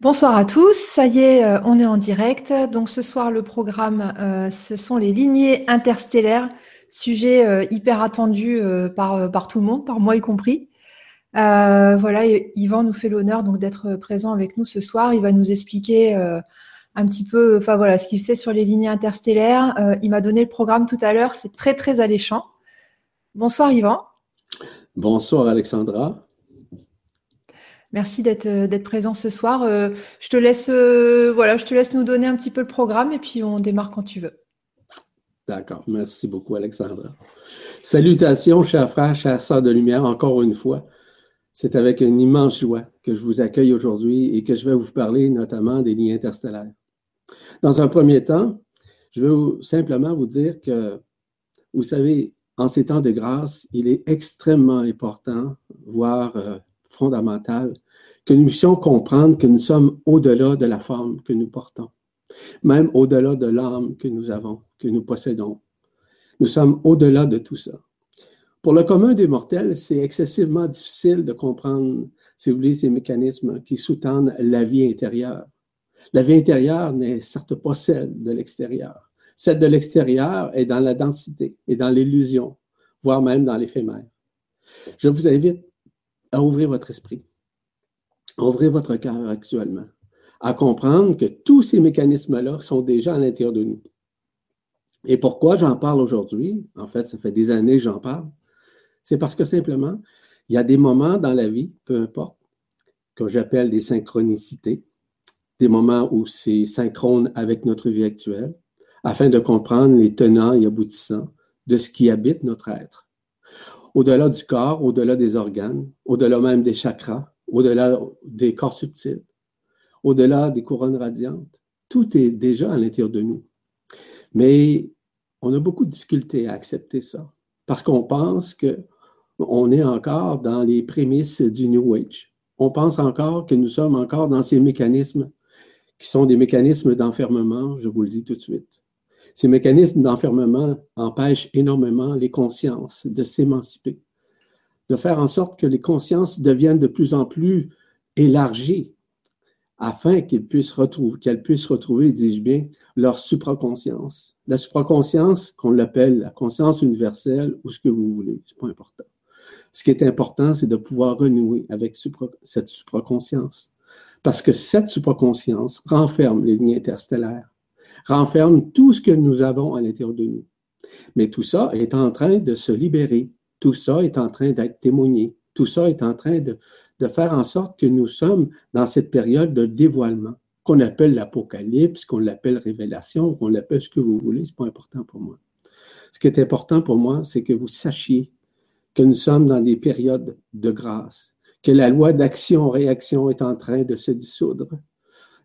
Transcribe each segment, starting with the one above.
Bonsoir à tous, ça y est, euh, on est en direct. Donc ce soir, le programme, euh, ce sont les lignées interstellaires, sujet euh, hyper attendu par, tout le monde, par moi y compris. voilà, Yvan nous fait l'honneur donc d'être présent avec nous ce soir. Il va nous expliquer un petit peu, enfin ce qu'il sait sur les lignées interstellaires. il m'a donné le programme tout à l'heure, c'est très très alléchant. Bonsoir Yvan. Bonsoir Alexandra. Merci d'être euh, d'être présent ce soir. Euh, je te laisse euh, je te laisse nous donner un petit peu le programme et puis on démarre quand tu veux. D'accord. Merci beaucoup, Alexandra. Salutations, chers frères, chers sœurs de lumière, encore une fois. C'est avec une immense joie que je vous accueille aujourd'hui et que je vais vous parler notamment des lignes interstellaires. Dans un premier temps, je veux simplement vous dire que, vous savez, en ces temps de grâce, il est extrêmement important, voire fondamentale, que nous puissions comprendre que nous sommes au-delà de la forme que nous portons, même au-delà de l'âme que nous avons, que nous possédons. Nous sommes au-delà de tout ça. Pour le commun des mortels, c'est excessivement difficile de comprendre, si vous voulez, ces mécanismes qui sous-tendent la vie intérieure. La vie intérieure n'est certes pas celle de l'extérieur. Celle de l'extérieur est dans la densité et dans l'illusion, voire même dans l'éphémère. Je vous invite à ouvrir votre esprit, à ouvrir votre cœur actuellement, à comprendre que tous ces mécanismes-là sont déjà à l'intérieur de nous. Et pourquoi j'en parle aujourd'hui? En fait, ça fait des années que j'en parle. C'est parce que simplement, il y a des moments dans la vie, peu importe, que j'appelle des synchronicités, des moments où c'est synchrone avec notre vie actuelle, afin de comprendre les tenants et aboutissants de ce qui habite notre être au-delà du corps, au-delà des organes, au-delà même des chakras, au-delà des corps subtils, au-delà des couronnes radiantes. Tout est déjà à l'intérieur de nous. Mais on a beaucoup de difficultés à accepter ça parce qu'on pense qu'on est encore dans les prémices du New Age. On pense encore que nous sommes encore dans ces mécanismes qui sont des mécanismes d'enfermement, je vous le dis tout de suite. Ces mécanismes d'enfermement empêchent énormément les consciences de s'émanciper, de faire en sorte que les consciences deviennent de plus en plus élargies afin qu'elles puissent retrouver, dis-je bien, leur supraconscience. La supraconscience, qu'on l'appelle la conscience universelle ou ce que vous voulez, c'est pas important. Ce qui est important, c'est de pouvoir renouer avec cette supraconscience. Parce que cette supraconscience renferme les lignes interstellaires renferme tout ce que nous avons à l'intérieur de nous. Mais tout ça est en train de se libérer. Tout ça est en train d'être témoigné. Tout ça est en train de, faire en sorte que nous sommes dans cette période de dévoilement, qu'on appelle l'Apocalypse, qu'on l'appelle révélation, qu'on l'appelle ce que vous voulez, ce n'est pas important pour moi. Ce qui est important pour moi, c'est que vous sachiez que nous sommes dans des périodes de grâce, que la loi d'action-réaction est en train de se dissoudre,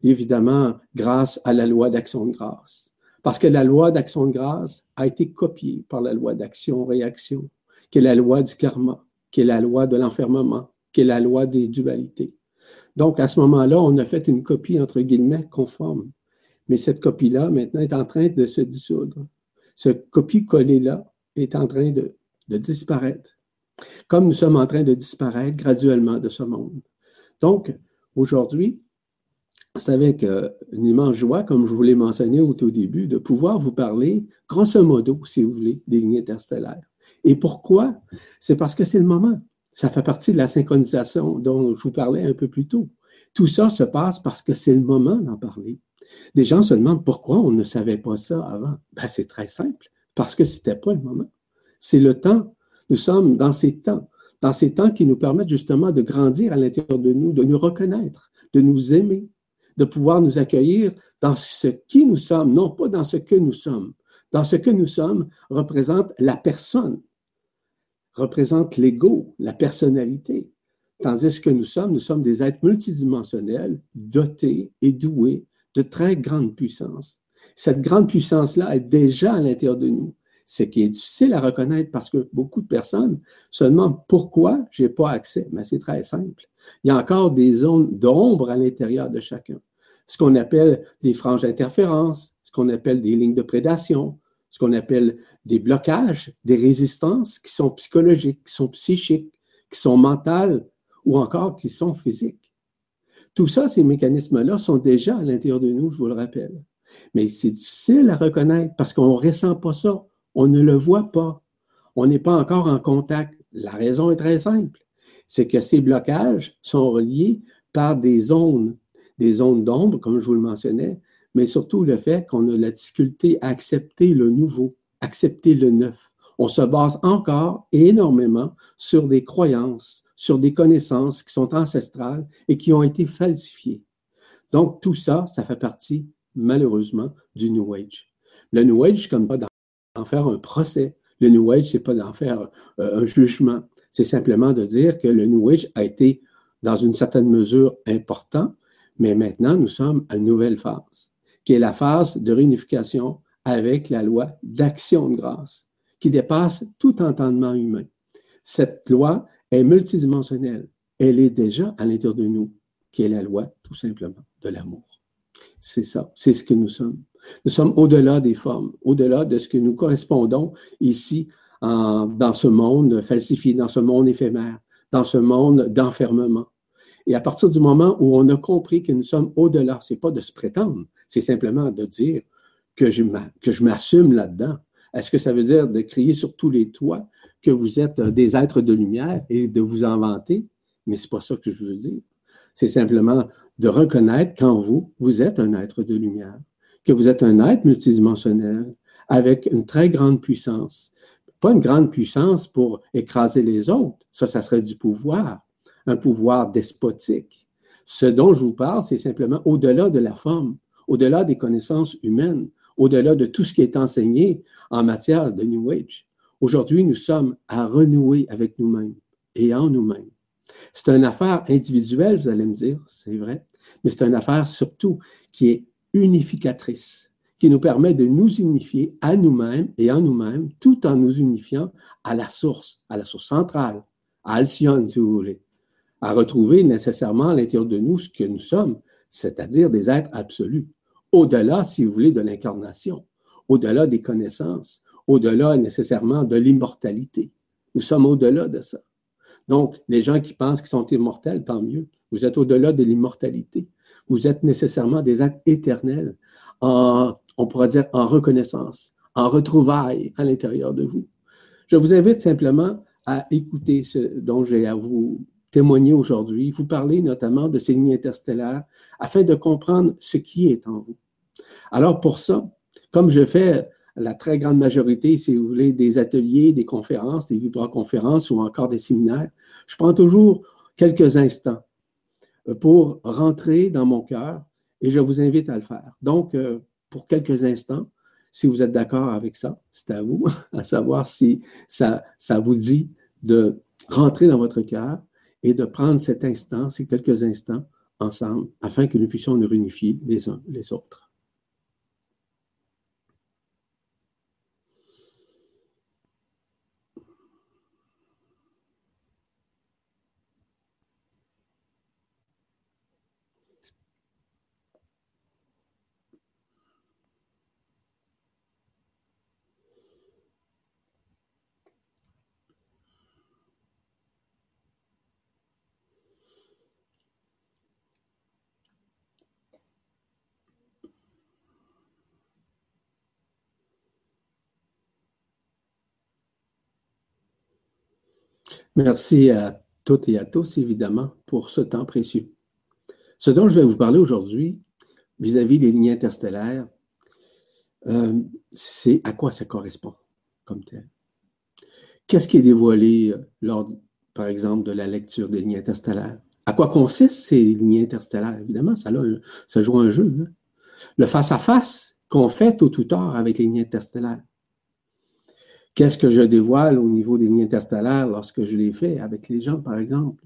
évidemment grâce à la loi d'action de grâce. Parce que la loi d'action de grâce a été copiée par la loi d'action-réaction, qui est la loi du karma, qui est la loi de l'enfermement, qui est la loi des dualités. Donc, à ce moment-là, on a fait une copie, entre guillemets, conforme. Mais cette copie-là, maintenant, est en train de se dissoudre. Ce copie-coller-là est en train de, de disparaître. Comme nous sommes en train de disparaître graduellement de ce monde. Donc, aujourd'hui, c'est avec euh, une immense joie, comme je vous l'ai mentionné au tout début, de pouvoir vous parler, grosso modo, si vous voulez, des lignes interstellaires. Et pourquoi? C'est parce que c'est le moment. Ça fait partie de la synchronisation dont je vous parlais un peu plus tôt. Tout ça se passe parce que c'est le moment d'en parler. Des gens se demandent pourquoi on ne savait pas ça avant. Ben, c'est très simple, parce que ce n'était pas le moment. C'est le temps. Nous sommes dans ces temps, dans ces temps qui nous permettent justement de grandir à l'intérieur de nous, de nous reconnaître, de nous aimer, de pouvoir nous accueillir dans ce qui nous sommes, non pas dans ce que nous sommes. Dans ce que nous sommes représente la personne, représente l'ego, la personnalité. Tandis que nous sommes, nous sommes des êtres multidimensionnels, dotés et doués de très grande puissance. Cette grande puissance-là est déjà à l'intérieur de nous. Ce qui est difficile à reconnaître parce que beaucoup de personnes se demandent pourquoi je n'ai pas accès. Mais c'est très simple. Il y a encore des zones d'ombre à l'intérieur de chacun. Ce qu'on appelle des franges d'interférence, ce qu'on appelle des lignes de prédation, ce qu'on appelle des blocages, des résistances qui sont psychologiques, qui sont psychiques, qui sont mentales ou encore qui sont physiques. Tout ça, ces mécanismes-là sont déjà à l'intérieur de nous, je vous le rappelle. Mais c'est difficile à reconnaître parce qu'on ne ressent pas ça. On ne le voit pas. On n'est pas encore en contact. La raison est très simple. C'est que ces blocages sont reliés par des zones, des zones d'ombre, comme je vous le mentionnais, mais surtout le fait qu'on a la difficulté à accepter le nouveau, accepter le neuf. On se base encore énormément sur des croyances, sur des connaissances qui sont ancestrales et qui ont été falsifiées. Donc, tout ça, ça fait partie, malheureusement, du New Age. Le New Age, comme pas d'en faire un procès. Le New Age, c'est pas d'en faire euh, un jugement. C'est simplement de dire que le New Age a été, dans une certaine mesure, important, mais maintenant, nous sommes à une nouvelle phase, qui est la phase de réunification avec la loi d'action de grâce, qui dépasse tout entendement humain. Cette loi est multidimensionnelle. Elle est déjà à l'intérieur de nous, qui est la loi, tout simplement, de l'amour. C'est ça, c'est ce que nous sommes. Nous sommes au-delà des formes, au-delà de ce que nous correspondons ici dans ce monde falsifié, dans ce monde éphémère, dans ce monde d'enfermement. Et à partir du moment où on a compris que nous sommes au-delà, c'est pas de se prétendre, c'est simplement de dire que je m'assume là-dedans. Est-ce que ça veut dire de crier sur tous les toits que vous êtes des êtres de lumière et de vous inventer? Mais c'est pas ça que je veux dire. C'est simplement de reconnaître qu'en vous, vous êtes un être de lumière, que vous êtes un être multidimensionnel avec une très grande puissance. Pas une grande puissance pour écraser les autres, ça, ça serait du pouvoir, un pouvoir despotique. Ce dont je vous parle, c'est simplement au-delà de la forme, au-delà des connaissances humaines, au-delà de tout ce qui est enseigné en matière de New Age. Aujourd'hui, nous sommes à renouer avec nous-mêmes et en nous-mêmes. C'est une affaire individuelle, vous allez me dire, c'est vrai, mais c'est une affaire surtout qui est unificatrice, qui nous permet de nous unifier à nous-mêmes et en nous-mêmes, tout en nous unifiant à la source, à la source centrale, à Alcyone, si vous voulez, à retrouver nécessairement à l'intérieur de nous ce que nous sommes, c'est-à-dire des êtres absolus, au-delà, si vous voulez, de l'incarnation, au-delà des connaissances, au-delà nécessairement de l'immortalité. Nous sommes au-delà de ça. Donc, les gens qui pensent qu'ils sont immortels, tant mieux. Vous êtes au-delà de l'immortalité. Vous êtes nécessairement des êtres éternels, on pourrait dire en reconnaissance, en retrouvailles à l'intérieur de vous. Je vous invite simplement à écouter ce dont j'ai à vous témoigner aujourd'hui, vous parler notamment de ces lignes interstellaires afin de comprendre ce qui est en vous. Alors pour ça, comme je fais la très grande majorité, si vous voulez, des ateliers, des conférences, des vibra-conférences ou encore des séminaires, je prends toujours quelques instants euh, pour rentrer dans mon cœur et je vous invite à le faire. Donc, euh, pour quelques instants, si vous êtes d'accord avec ça, c'est à vous, à savoir si ça, ça vous dit de rentrer dans votre cœur et de prendre cet instant, ces quelques instants ensemble, afin que nous puissions nous réunifier les uns les autres. Merci à toutes et à tous, évidemment, pour ce temps précieux. Ce dont je vais vous parler aujourd'hui, vis-à-vis des lignes interstellaires, euh, c'est à quoi ça correspond comme tel. Qu'est-ce qui est dévoilé euh, lors, par exemple, de la lecture des lignes interstellaires? À quoi consistent ces lignes interstellaires? Évidemment, ça, joue un jeu. Hein. Le face-à-face qu'on fait tôt ou tard avec les lignes interstellaires. Qu'est-ce que je dévoile au niveau des lignes interstellaires lorsque je les fais avec les gens, par exemple?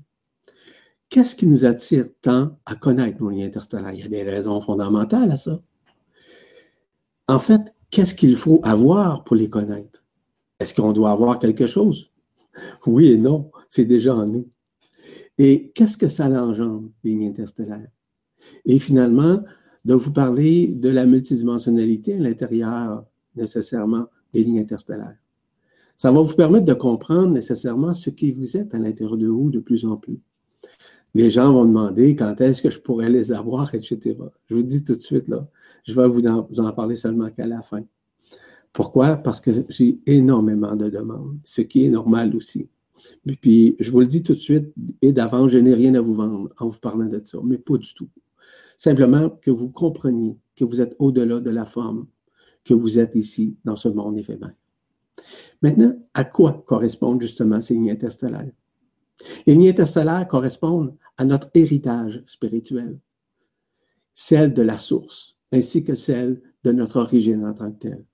Qu'est-ce qui nous attire tant à connaître nos lignes interstellaires? Il y a des raisons fondamentales à ça. En fait, qu'est-ce qu'il faut avoir pour les connaître? Est-ce qu'on doit avoir quelque chose? Oui et non, c'est déjà en nous. Et qu'est-ce que ça engendre, les lignes interstellaires? Et finalement, de vous parler de la multidimensionnalité à l'intérieur nécessairement des lignes interstellaires. Ça va vous permettre de comprendre nécessairement ce qui vous êtes à l'intérieur de vous de plus en plus. les gens vont demander quand est-ce que je pourrais les avoir, etc. Je vous dis tout de suite, là, je vais vous en, vous en parler seulement qu'à la fin. Pourquoi? Parce que j'ai énormément de demandes, ce qui est normal aussi. Puis, je vous le dis tout de suite et d'avant, je n'ai rien à vous vendre en vous parlant de ça, mais pas du tout. Simplement que vous compreniez que vous êtes au-delà de la forme, que vous êtes ici dans ce monde éphémère. Maintenant, à quoi correspondent justement ces lignes interstellaires? Les lignes interstellaires correspondent à notre héritage spirituel, celle de la source, ainsi que celle de notre origine en tant que telle.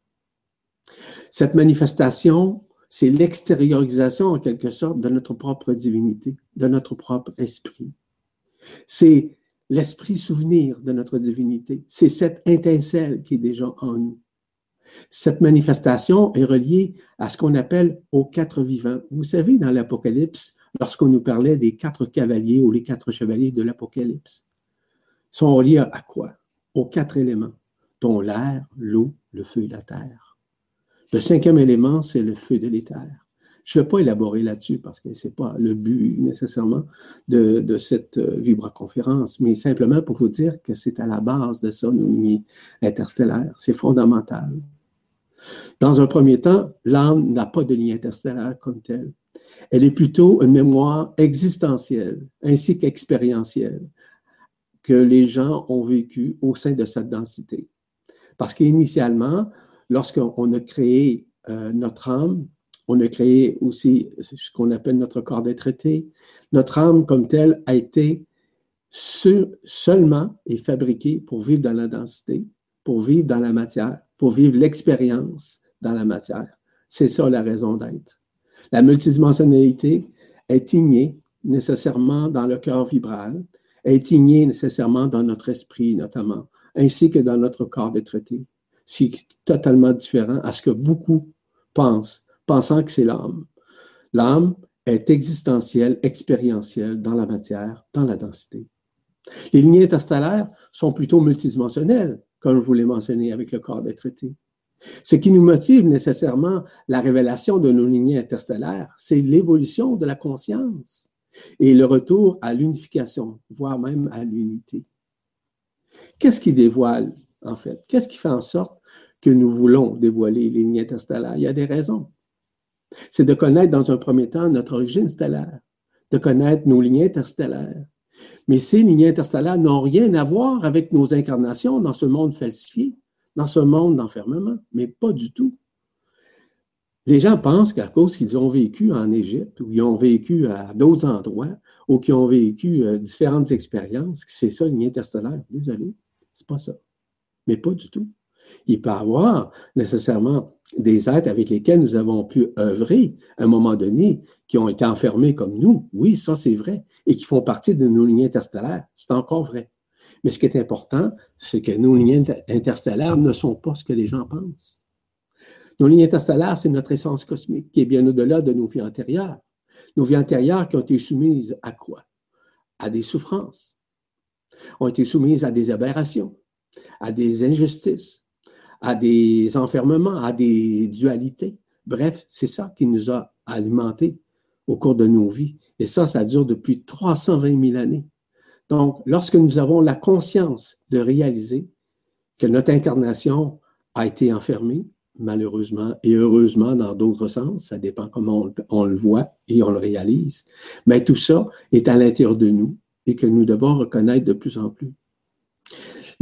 Cette manifestation, c'est l'extériorisation en quelque sorte de notre propre divinité, de notre propre esprit. C'est l'esprit souvenir de notre divinité. C'est cette étincelle qui est déjà en nous. Cette manifestation est reliée à ce qu'on appelle aux quatre vivants. Vous savez, dans l'Apocalypse, lorsqu'on nous parlait des quatre cavaliers ou les quatre chevaliers de l'Apocalypse, sont reliés à quoi? Aux quatre éléments, dont l'air, l'eau, le feu et la terre. Le cinquième élément, c'est le feu de l'éther. Je ne vais pas élaborer là-dessus parce que ce n'est pas le but nécessairement de, cette euh, vibra-conférence, mais simplement pour vous dire que c'est à la base de ça, nos lignées interstellaires. C'est fondamental. Dans un premier temps, l'âme n'a pas de ligne interstellaire comme telle. Elle est plutôt une mémoire existentielle ainsi qu'expérientielle que les gens ont vécu au sein de cette densité. Parce qu'initialement, lorsqu'on a créé euh, notre âme, on a créé aussi ce qu'on appelle notre corps des traités. Notre âme comme telle a été seulement et fabriquée pour vivre dans la densité, pour vivre dans la matière, pour vivre l'expérience dans la matière. C'est ça la raison d'être. La multidimensionnalité est ignée nécessairement dans le cœur vibral, est ignée nécessairement dans notre esprit notamment, ainsi que dans notre corps des traités. C'est totalement différent à ce que beaucoup pensent pensant que c'est l'âme. L'âme est existentielle, expérientielle dans la matière, dans la densité. Les lignées interstellaires sont plutôt multidimensionnelles, comme je vous l'ai mentionné avec le corps des traités. Ce qui nous motive nécessairement la révélation de nos lignées interstellaires, c'est l'évolution de la conscience et le retour à l'unification, voire même à l'unité. Qu'est-ce qui dévoile, en fait? Qu'est-ce qui fait en sorte que nous voulons dévoiler les lignées interstellaires? Il y a des raisons c'est de connaître dans un premier temps notre origine stellaire, de connaître nos lignées interstellaires. Mais ces lignées interstellaires n'ont rien à voir avec nos incarnations dans ce monde falsifié, dans ce monde d'enfermement, mais pas du tout. Les gens pensent qu'à cause qu'ils ont vécu en Égypte, ou ils ont vécu à d'autres endroits, ou qu'ils ont vécu euh, différentes expériences, que c'est ça, ligne interstellaire. Désolé, c'est pas ça. Mais pas du tout. Il peut avoir nécessairement des êtres avec lesquels nous avons pu œuvrer à un moment donné, qui ont été enfermés comme nous. Oui, ça c'est vrai. Et qui font partie de nos lignes interstellaires. C'est encore vrai. Mais ce qui est important, c'est que nos lignes interstellaires ne sont pas ce que les gens pensent. Nos lignes interstellaires, c'est notre essence cosmique qui est bien au-delà de nos vies antérieures. Nos vies antérieures qui ont été soumises à quoi? À des souffrances, ont été soumises à des aberrations, à des injustices, à des enfermements, à des dualités. Bref, c'est ça qui nous a alimentés au cours de nos vies. Et ça, ça dure depuis 320 000 années. Donc, lorsque nous avons la conscience de réaliser que notre incarnation a été enfermée, malheureusement et heureusement dans d'autres sens, ça dépend comment on, le voit et on le réalise, mais tout ça est à l'intérieur de nous et que nous devons reconnaître de plus en plus.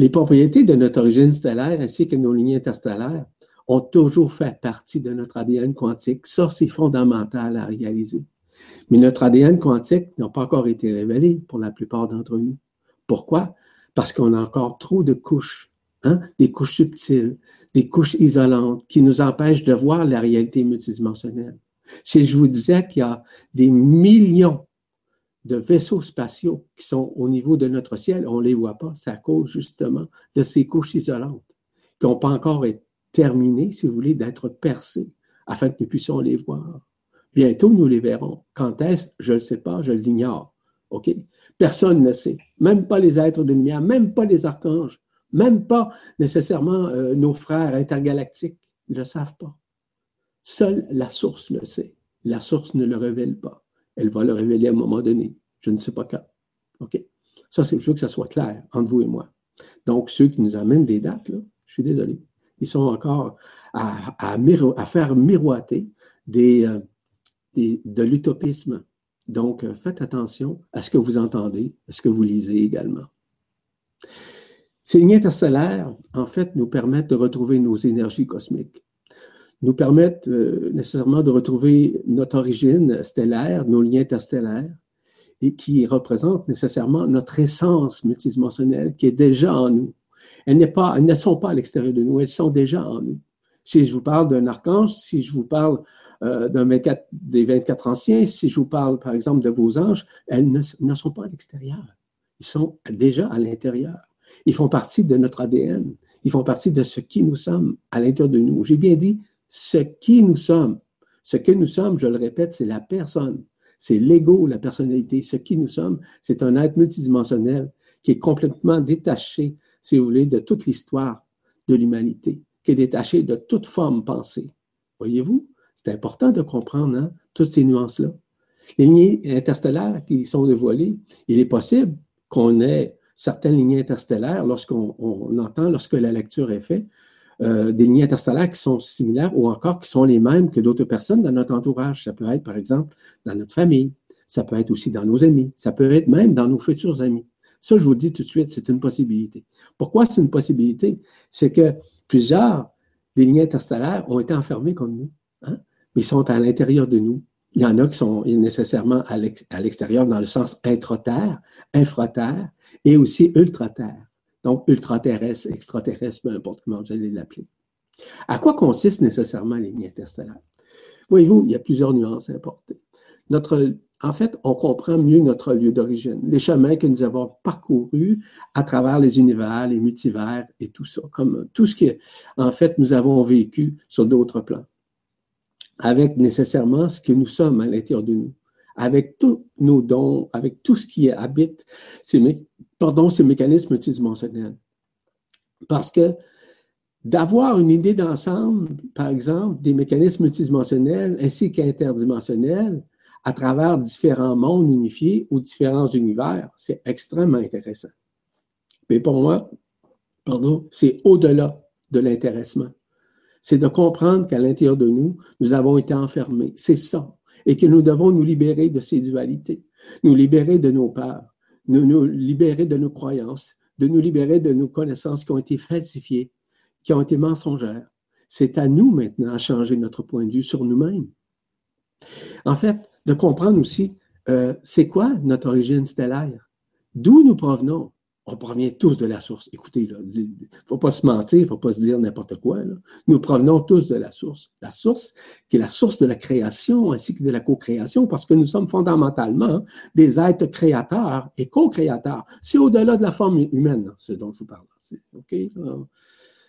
Les propriétés de notre origine stellaire ainsi que nos lignes interstellaires ont toujours fait partie de notre ADN quantique. Ça, c'est fondamental à réaliser. Mais notre ADN quantique n'a pas encore été révélé pour la plupart d'entre nous. Pourquoi? Parce qu'on a encore trop de couches, hein? des couches subtiles, des couches isolantes qui nous empêchent de voir la réalité multidimensionnelle. Si je vous disais qu'il y a des millions de vaisseaux spatiaux qui sont au niveau de notre ciel, on ne les voit pas. C'est à cause justement de ces couches isolantes qui n'ont pas encore été terminées, si vous voulez, d'être percées afin que nous puissions les voir. Bientôt, nous les verrons. Quand est-ce? Je ne le sais pas, je l'ignore. OK? Personne ne sait. Même pas les êtres de lumière, même pas les archanges, même pas nécessairement euh, nos frères intergalactiques ne le savent pas. Seule la source le sait. La source ne le révèle pas. Elle va le révéler à un moment donné. Je ne sais pas quand. OK? Ça, c'est, je veux que ça soit clair entre vous et moi. Donc, ceux qui nous amènent des dates, là, je suis désolé, ils sont encore à, faire miroiter euh, de l'utopisme. Donc, euh, faites attention à ce que vous entendez, à ce que vous lisez également. Ces lignes interstellaires, en fait, nous permettent de retrouver nos énergies cosmiques, nous permettent euh, nécessairement de retrouver notre origine stellaire, nos liens interstellaires, et qui représentent nécessairement notre essence multidimensionnelle qui est déjà en nous. Elles, pas, elles ne sont pas à l'extérieur de nous, elles sont déjà en nous. Si je vous parle d'un archange, si je vous parle euh, d'un des 24 anciens, si je vous parle, par exemple, de vos anges, elles ne, ne sont pas à l'extérieur. Ils sont déjà à l'intérieur. Ils font partie de notre ADN. Ils font partie de ce qui nous sommes à l'intérieur de nous. J'ai bien dit ce qui nous sommes. Ce que nous sommes, je le répète, c'est la personne. C'est l'ego, la personnalité. Ce qui nous sommes, c'est un être multidimensionnel qui est complètement détaché, si vous voulez, de toute l'histoire de l'humanité, qui est détaché de toute forme pensée. Voyez-vous? C'est important de comprendre hein, toutes ces nuances-là. Les lignées interstellaires qui sont dévoilées, il est possible qu'on ait certaines lignées interstellaires lorsqu'on entend, lorsque la lecture est faite, euh, des lignées interstellaires qui sont similaires ou encore qui sont les mêmes que d'autres personnes dans notre entourage. Ça peut être, par exemple, dans notre famille, ça peut être aussi dans nos amis, ça peut être même dans nos futurs amis. Ça, je vous le dis tout de suite, c'est une possibilité. Pourquoi c'est une possibilité? C'est que plusieurs des lignées interstellaires ont été enfermées comme nous. Hein? mais ils sont à l'intérieur de nous. Il y en a qui sont nécessairement à l'extérieur dans le sens intra-terre, infra-terre et aussi ultra-terre. Donc, ultra-terrestre, extraterrestre, peu importe comment vous allez l'appeler. À quoi consiste nécessairement les lignes interstellaires? Voyez-vous, il y a plusieurs nuances à apporter. Notre, en fait, on comprend mieux notre lieu d'origine, les chemins que nous avons parcourus à travers les univers, les multivers et tout ça, comme tout ce que, en fait, nous avons vécu sur d'autres plans avec nécessairement ce que nous sommes à l'intérieur de nous, avec tous nos dons, avec tout ce qui habite ces, pardon, ces mécanismes multidimensionnels. Parce que d'avoir une idée d'ensemble, par exemple, des mécanismes multidimensionnels ainsi qu'interdimensionnels à travers différents mondes unifiés ou différents univers, c'est extrêmement intéressant. Mais pour moi, pardon, c'est au-delà de l'intéressement c'est de comprendre qu'à l'intérieur de nous, nous avons été enfermés. C'est ça. Et que nous devons nous libérer de ces dualités, nous libérer de nos peurs, nous, nous libérer de nos croyances, de nous libérer de nos connaissances qui ont été falsifiées, qui ont été mensongères. C'est à nous maintenant à changer notre point de vue sur nous-mêmes. En fait, de comprendre aussi, euh, c'est quoi notre origine stellaire? D'où nous provenons? On provient tous de la source. Écoutez, il ne faut pas se mentir, il ne faut pas se dire n'importe quoi. Nous provenons tous de la source. La source qui est la source de la création ainsi que de la co-création, parce que nous sommes fondamentalement des êtres créateurs et co-créateurs. C'est au-delà de la forme humaine, ce dont je vous parle. OK?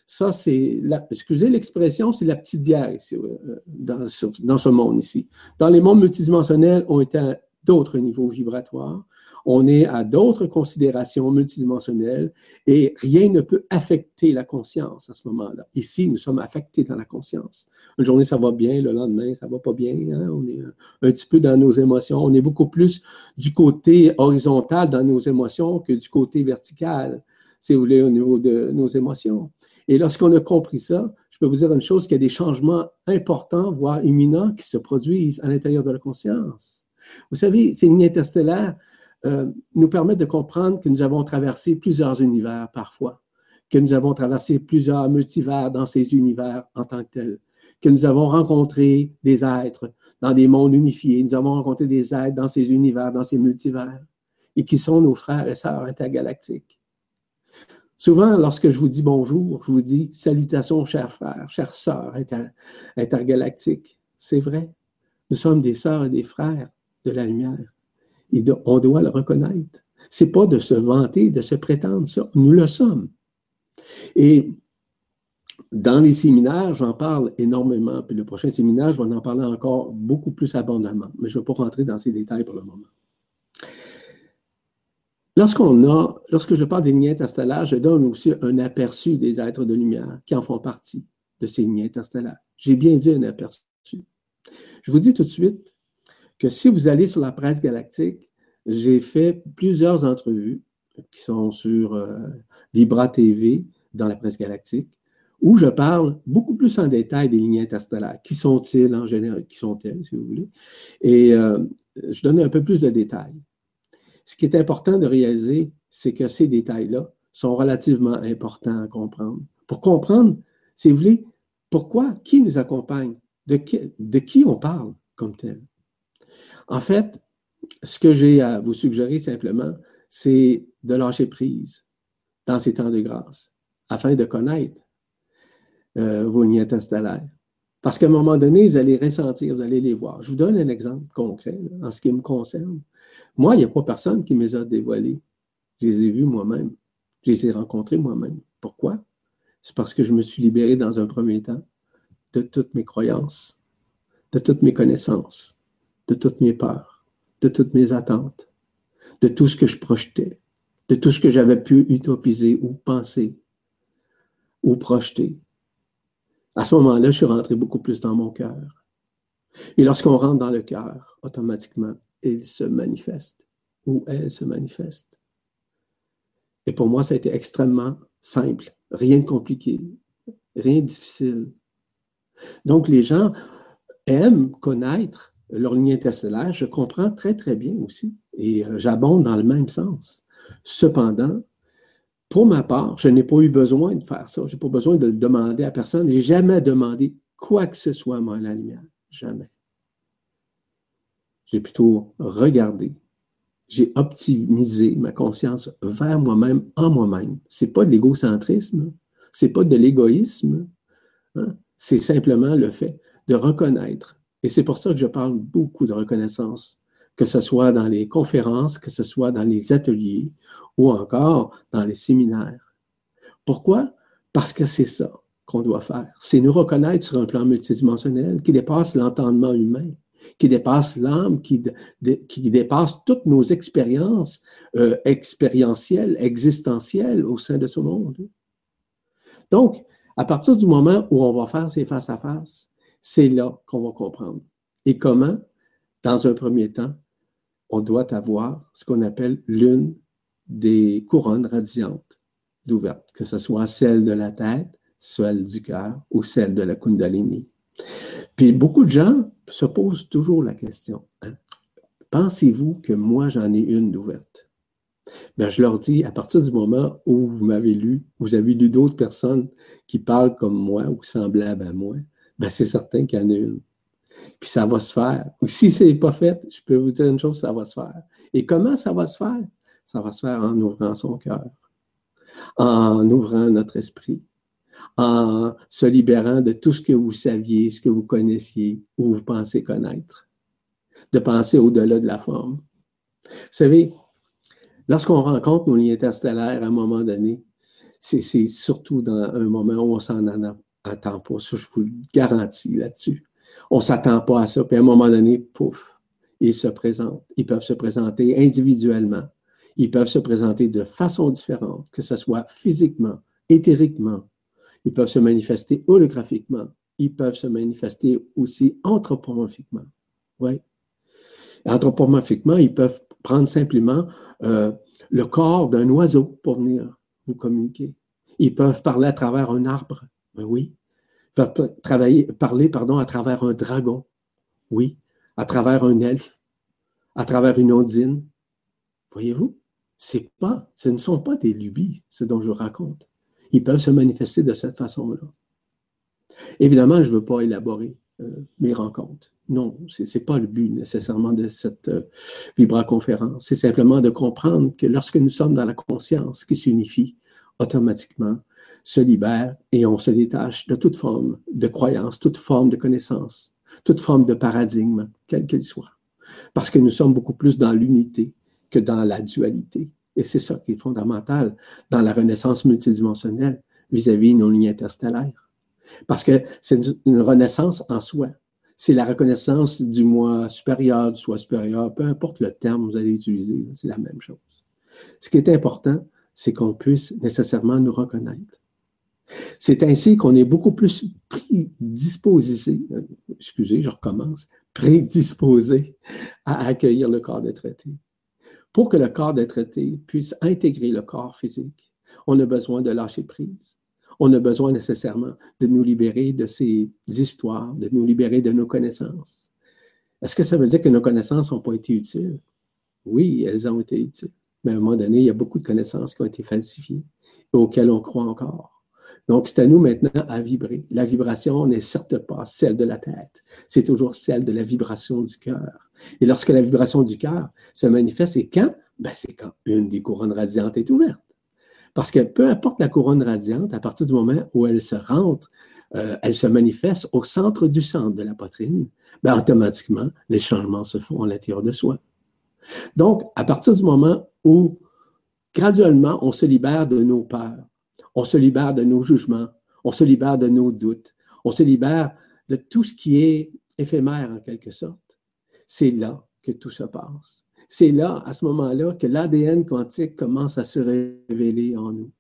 Ça, c'est, excusez l'expression, c'est la petite bière ici, euh, dans, dans ce monde ici. Dans les mondes multidimensionnels, on à d'autres niveaux vibratoires on est à d'autres considérations multidimensionnelles et rien ne peut affecter la conscience à ce moment-là. Ici, nous sommes affectés dans la conscience. Une journée, ça va bien, le lendemain, ça va pas bien. Hein? On est un, petit peu dans nos émotions. On est beaucoup plus du côté horizontal dans nos émotions que du côté vertical, si vous voulez, au niveau de nos émotions. Et lorsqu'on a compris ça, je peux vous dire une chose, qu'il y a des changements importants, voire imminents, qui se produisent à l'intérieur de la conscience. Vous savez, ces lignes interstellaires, euh, nous permettent de comprendre que nous avons traversé plusieurs univers parfois, que nous avons traversé plusieurs multivers dans ces univers en tant que tels, que nous avons rencontré des êtres dans des mondes unifiés, nous avons rencontré des êtres dans ces univers, dans ces multivers, et qui sont nos frères et sœurs intergalactiques. Souvent, lorsque je vous dis bonjour, je vous dis salutations, chers frères, chères sœurs intergalactiques. C'est vrai. Nous sommes des sœurs et des frères de la lumière on doit le reconnaître. C'est pas de se vanter, de se prétendre ça. Nous le sommes. Et dans les séminaires, j'en parle énormément. Puis le prochain séminaire, je vais en parler encore beaucoup plus abondamment. Mais je ne vais pas rentrer dans ces détails pour le moment. A, lorsque je parle des lignes interstellaires, je donne aussi un aperçu des êtres de lumière qui en font partie de ces lignes interstellaires. J'ai bien dit un aperçu. Je vous dis tout de suite, que si vous allez sur la presse galactique, j'ai fait plusieurs entrevues qui sont sur euh, Vibra TV dans la presse galactique, où je parle beaucoup plus en détail des lignes interstellaires. Qui sont-ils en général? Qui sont-elles, si vous voulez? Et euh, je donne un peu plus de détails. Ce qui est important de réaliser, c'est que ces détails-là sont relativement importants à comprendre. Pour comprendre, si vous voulez, pourquoi, qui nous accompagne, de qui, on parle comme tel? En fait, ce que j'ai à vous suggérer simplement, c'est de lâcher prise dans ces temps de grâce, afin de connaître euh, vos lignes interstellaires. Parce qu'à un moment donné, vous allez ressentir, vous allez les voir. Je vous donne un exemple concret en ce qui me concerne. Moi, il n'y a pas personne qui me les a dévoilés. Je les ai vus moi-même. Je les ai rencontrés moi-même. Pourquoi? C'est parce que je me suis libéré dans un premier temps de toutes mes croyances, de toutes mes connaissances, de toutes mes peurs, de toutes mes attentes, de tout ce que je projetais, de tout ce que j'avais pu utopiser ou penser ou projeter. À ce moment-là, je suis rentré beaucoup plus dans mon cœur. Et lorsqu'on rentre dans le cœur, automatiquement, il se manifeste ou elle se manifeste. Et pour moi, ça a été extrêmement simple, rien de compliqué, rien de difficile. Donc, les gens aiment connaître leur ligne interstellaire. Je comprends très, très bien aussi. Et euh, j'abonde dans le même sens. Cependant, pour ma part, je n'ai pas eu besoin de faire ça. Je n'ai pas besoin de le demander à personne. Je n'ai jamais demandé quoi que ce soit à la lumière. Jamais. J'ai plutôt regardé. J'ai optimisé ma conscience vers moi-même, en moi-même. Ce n'est pas de l'égocentrisme, ce n'est pas de l'égoïsme. Hein. C'est simplement le fait de reconnaître. Et c'est pour ça que je parle beaucoup de reconnaissance, que ce soit dans les conférences, que ce soit dans les ateliers ou encore dans les séminaires. Pourquoi? Parce que c'est ça qu'on doit faire. C'est nous reconnaître sur un plan multidimensionnel qui dépasse l'entendement humain, qui dépasse l'âme, qui, dépasse toutes nos expériences euh, expérientielles, existentielles au sein de ce monde. Donc, à partir du moment où on va faire ces face-à-face, c'est là qu'on va comprendre. Et comment? Dans un premier temps, on doit avoir ce qu'on appelle l'une des couronnes radiantes d'ouverture, que ce soit celle de la tête, celle du cœur ou celle de la Kundalini. Puis beaucoup de gens se posent toujours la question, hein, pensez-vous que moi j'en ai une d'ouverte? Ben, je leur dis, à partir du moment où vous m'avez lu, vous avez lu d'autres personnes qui parlent comme moi ou semblables à moi, ben, c'est certain qu'il y en a une. Puis ça va se faire. Ou si ce n'est pas fait, je peux vous dire une chose, ça va se faire. Et comment ça va se faire? Ça va se faire en ouvrant son cœur, en ouvrant notre esprit, en se libérant de tout ce que vous saviez, ce que vous connaissiez ou vous pensez connaître, de penser au-delà de la forme. Vous savez, Lorsqu'on rencontre nos lignes interstellaires à un moment donné, c'est surtout dans un moment où on s'en attend pas. Ça, je vous le garantis là-dessus. On ne s'attend pas à ça. Puis à un moment donné, pouf, ils se présentent. Ils peuvent se présenter individuellement. Ils peuvent se présenter de façon différente, que ce soit physiquement, éthériquement. Ils peuvent se manifester holographiquement. Ils peuvent se manifester aussi anthropomorphiquement. Oui. Anthropomorphiquement, ils peuvent prendre simplement euh, le corps d'un oiseau pour venir vous communiquer. Ils peuvent parler à travers un arbre, ben oui. Parler pardon, à travers un dragon, oui. À travers un elfe, à travers une ondine. Voyez-vous, c'est pas, ce ne sont pas des lubies, ce dont je raconte. Ils peuvent se manifester de cette façon-là. Évidemment, je ne veux pas élaborer euh, mes rencontres. Non, ce n'est pas le but nécessairement de cette euh, vibra-conférence. C'est simplement de comprendre que lorsque nous sommes dans la conscience qui s'unifie, automatiquement se libère et on se détache de toute forme de croyance, toute forme de connaissance, toute forme de paradigme, quel qu'il soit. Parce que nous sommes beaucoup plus dans l'unité que dans la dualité. Et c'est ça qui est fondamental dans la renaissance multidimensionnelle vis-à-vis de nos lignes interstellaires. Parce que c'est une renaissance en soi c'est la reconnaissance du moi supérieur, du soi supérieur, peu importe le terme que vous allez utiliser, c'est la même chose. Ce qui est important, c'est qu'on puisse nécessairement nous reconnaître. C'est ainsi qu'on est beaucoup plus prédisposé, euh, excusez, je recommence, prédisposé à accueillir le corps de traité. Pour que le corps d'être traité puisse intégrer le corps physique, on a besoin de lâcher prise. On a besoin nécessairement de nous libérer de ces histoires, de nous libérer de nos connaissances. Est-ce que ça veut dire que nos connaissances n'ont pas été utiles? Oui, elles ont été utiles. Mais à un moment donné, il y a beaucoup de connaissances qui ont été falsifiées et auxquelles on croit encore. Donc, c'est à nous maintenant à vibrer. La vibration n'est certes pas celle de la tête, c'est toujours celle de la vibration du cœur. Et lorsque la vibration du cœur se manifeste, c'est quand? Ben, c'est quand une des couronnes radiantes est ouverte. Parce que peu importe la couronne radiante, à partir du moment où elle se rentre, euh, elle se manifeste au centre du centre de la poitrine, ben, automatiquement, les changements se font à l'intérieur de soi. Donc, à partir du moment où graduellement on se libère de nos peurs, on se libère de nos jugements, on se libère de nos doutes, on se libère de tout ce qui est éphémère en quelque sorte, c'est là que tout se passe. C'est là, à ce moment-là, que l'ADN quantique commence à se révéler en nous.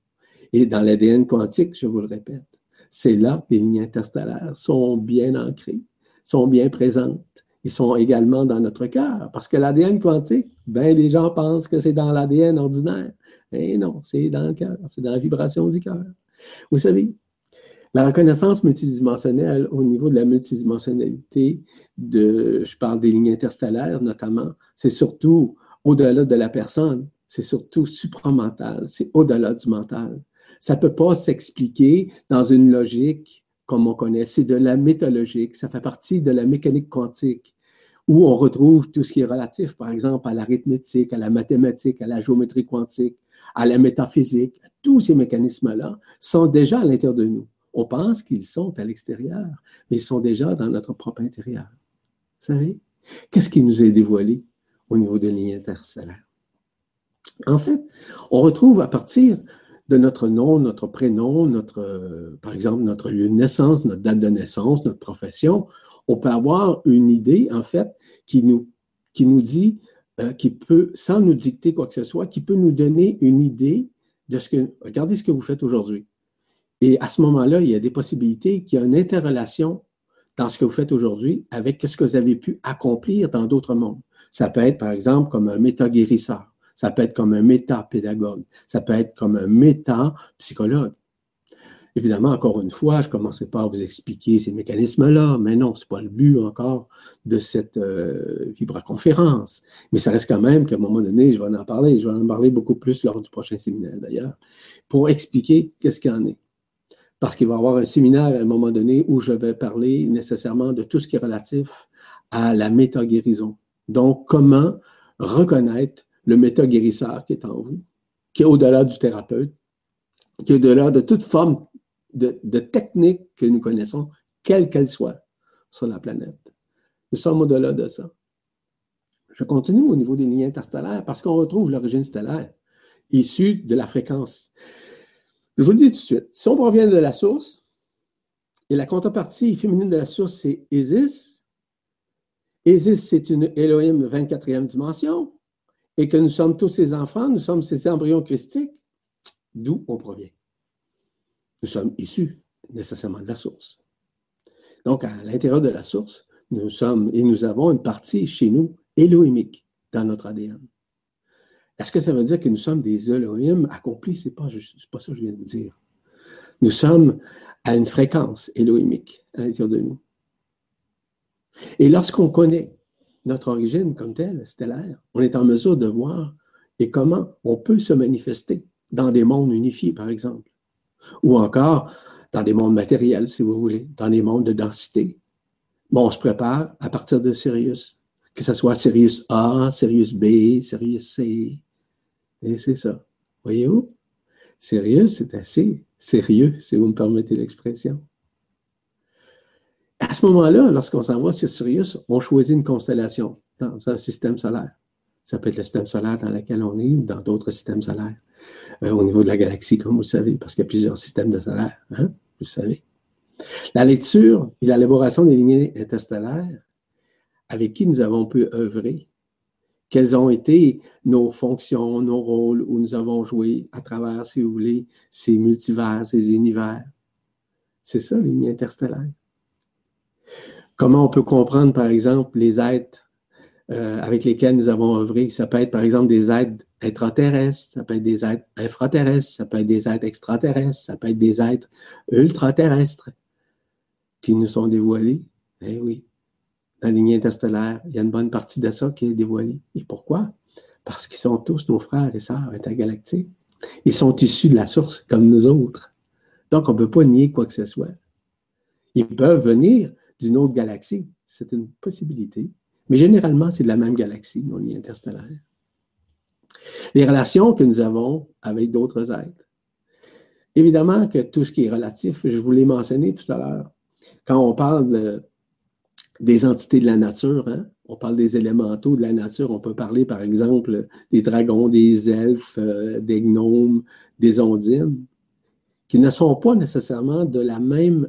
Et dans l'ADN quantique, je vous le répète, c'est là que les lignes interstellaires sont bien ancrées, sont bien présentes ils sont également dans notre cœur. Parce que l'ADN quantique, ben, les gens pensent que c'est dans l'ADN ordinaire. Mais non, c'est dans le cœur, c'est dans la vibration du cœur. Vous savez, la reconnaissance multidimensionnelle au niveau de la multidimensionnalité, de, je parle des lignes interstellaires notamment, c'est surtout au-delà de la personne, c'est surtout supramental, c'est au-delà du mental. Ça ne peut pas s'expliquer dans une logique comme on connaît, c'est de la métallurgique, ça fait partie de la mécanique quantique, où on retrouve tout ce qui est relatif, par exemple, à l'arithmétique, à la mathématique, à la géométrie quantique, à la métaphysique. Tous ces mécanismes-là sont déjà à l'intérieur de nous. On pense qu'ils sont à l'extérieur, mais ils sont déjà dans notre propre intérieur. Vous savez? Qu'est-ce qui nous est dévoilé au niveau de lignes interstellaires? En fait, on retrouve à partir de notre nom, notre prénom, euh, par exemple, notre lieu de naissance, notre date de naissance, notre profession, on peut avoir une idée, en fait, qui nous, qui nous dit, euh, qui peut, sans nous dicter quoi que ce soit, qui peut nous donner une idée de ce que, regardez ce que vous faites aujourd'hui. Et à ce moment-là, il y a des possibilités qu'il y a une interrelation dans ce que vous faites aujourd'hui avec ce que vous avez pu accomplir dans d'autres mondes. Ça peut être, par exemple, comme un méta-guérisseur. Ça peut être comme un méta-pédagogue. Ça peut être comme un méta-psychologue. Évidemment, encore une fois, je ne commencerai pas à vous expliquer ces mécanismes-là, mais non, ce n'est pas le but encore de cette euh, vibra-conférence. Mais ça reste quand même qu'à un moment donné, je vais en parler. Je vais en parler beaucoup plus lors du prochain séminaire, d'ailleurs, pour expliquer qu'est-ce qu'il en est. Parce qu'il va y avoir un séminaire à un moment donné où je vais parler nécessairement de tout ce qui est relatif à la méta-guérison. Donc, comment reconnaître le méta-guérisseur qui est en vous, qui est au-delà du thérapeute, qui est au-delà de toute forme de, technique que nous connaissons, quelle qu'elle soit sur la planète. Nous sommes au-delà de ça. Je continue au niveau des lignes interstellaires parce qu'on retrouve l'origine stellaire issue de la fréquence. Je vous le dis tout de suite, si on provient de la source, et la contrepartie féminine de la source, c'est Isis. Isis, c'est une Elohim 24e dimension et que nous sommes tous ces enfants, nous sommes ces embryons christiques, d'où on provient. Nous sommes issus nécessairement de la source. Donc, à l'intérieur de la source, nous sommes et nous avons une partie chez nous élohimique dans notre ADN. Est-ce que ça veut dire que nous sommes des Elohim accomplis? Ce n'est pas, pas ça que je viens de vous dire. Nous sommes à une fréquence élohimique à l'intérieur de nous. Et lorsqu'on connaît notre origine comme telle, stellaire, on est en mesure de voir et comment on peut se manifester dans des mondes unifiés, par exemple, ou encore dans des mondes matériels, si vous voulez, dans des mondes de densité. Bon, on se prépare à partir de Sirius, que ce soit Sirius A, Sirius B, Sirius C. Et c'est ça. Voyez-vous? Sirius, c'est assez sérieux, si vous me permettez l'expression. À ce moment-là, lorsqu'on s'envoie sur Sirius, on choisit une constellation dans un système solaire. Ça peut être le système solaire dans lequel on est ou dans d'autres systèmes solaires euh, au niveau de la galaxie, comme vous le savez, parce qu'il y a plusieurs systèmes de solaire, hein, vous le savez. La lecture et l'élaboration des lignées interstellaires avec qui nous avons pu œuvrer, quelles ont été nos fonctions, nos rôles où nous avons joué à travers, si vous voulez, ces multivers, ces univers. C'est ça, les lignes interstellaires. Comment on peut comprendre, par exemple, les êtres euh, avec lesquels nous avons œuvré? Ça peut être, par exemple, des êtres intraterrestres, ça peut être des êtres infraterrestres, ça peut être des êtres extraterrestres, ça peut être des êtres ultraterrestres qui nous sont dévoilés. Eh oui, dans la lignée interstellaire, il y a une bonne partie de ça qui est dévoilée. Et pourquoi? Parce qu'ils sont tous nos frères et sœurs intergalactiques. Ils sont issus de la source, comme nous autres. Donc, on ne peut pas nier quoi que ce soit. Ils peuvent venir d'une autre galaxie. C'est une possibilité. Mais généralement, c'est de la même galaxie, nos lignes interstellaires. Les relations que nous avons avec d'autres êtres. Évidemment que tout ce qui est relatif, je vous l'ai mentionné tout à l'heure, quand on parle des entités de la nature, hein, on parle des élémentaux de la nature, on peut parler par exemple des dragons, des elfes, euh, des gnomes, des ondines, qui ne sont pas nécessairement de la même,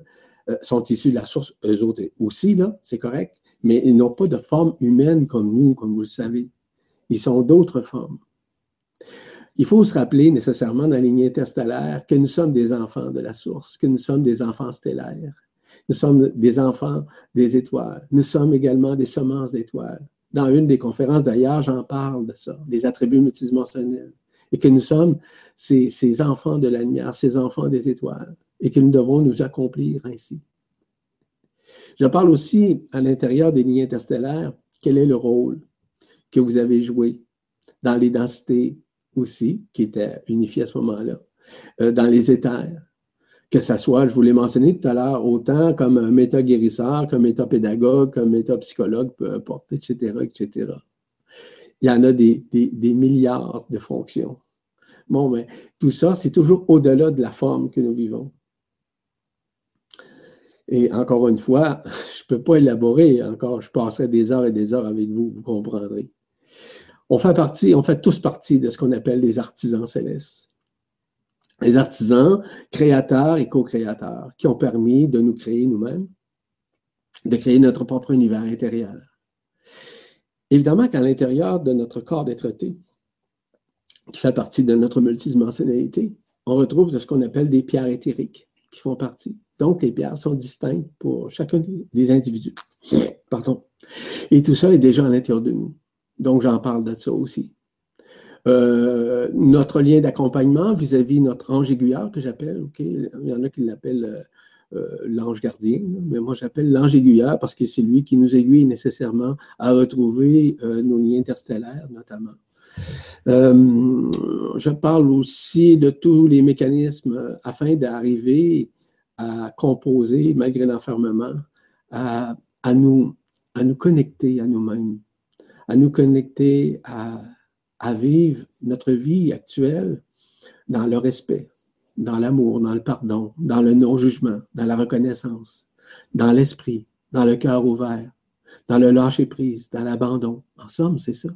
sont issus de la source, eux autres aussi, là, c'est correct, mais ils n'ont pas de forme humaine comme nous, comme vous le savez. Ils sont d'autres formes. Il faut se rappeler nécessairement dans la lignée interstellaire que nous sommes des enfants de la source, que nous sommes des enfants stellaires. Nous sommes des enfants des étoiles. Nous sommes également des semences d'étoiles. Dans une des conférences d'ailleurs, j'en parle de ça, des attributs multidimensionnels. Et que nous sommes ces enfants de la lumière, ces enfants des étoiles. Et que nous devons nous accomplir ainsi. Je parle aussi à l'intérieur des lignes interstellaires, quel est le rôle que vous avez joué dans les densités aussi, qui étaient unifiées à ce moment-là, euh, dans les éthers. Que ce soit, je vous l'ai mentionné tout à l'heure, autant comme un méta-guérisseur, comme méta-pédagogue, comme méta-psychologue, peu importe, etc., etc. Il y en a des milliards de fonctions. Bon, mais tout ça, c'est toujours au-delà de la forme que nous vivons. Et encore une fois, je ne peux pas élaborer encore, je passerai des heures et des heures avec vous, vous comprendrez. On fait partie, on fait tous partie de ce qu'on appelle les artisans célestes. Les artisans, créateurs et co-créateurs, qui ont permis de nous créer nous-mêmes, de créer notre propre univers intérieur. Évidemment qu'à l'intérieur de notre corps d'être qui fait partie de notre multidimensionnalité, on retrouve ce qu'on appelle des pierres éthériques qui font partie. Donc, les pierres sont distinctes pour chacun des, individus. Pardon. Et tout ça est déjà à l'intérieur de nous. Donc, j'en parle de ça aussi. Euh, notre lien d'accompagnement vis-à-vis notre ange aiguilleur que j'appelle? Il y en a qui l'appellent euh, euh, l'ange gardien, mais moi j'appelle l'ange aiguilleur parce que c'est lui qui nous aiguille nécessairement à retrouver nos liens interstellaires notamment. je parle aussi de tous les mécanismes afin d'arriver à composer, malgré l'enfermement, à, nous, à nous connecter à nous-mêmes, à nous connecter à, vivre notre vie actuelle dans le respect, dans l'amour, dans le pardon, dans le non-jugement, dans la reconnaissance, dans l'esprit, dans le cœur ouvert, dans le lâcher-prise, dans l'abandon. En somme, c'est ça.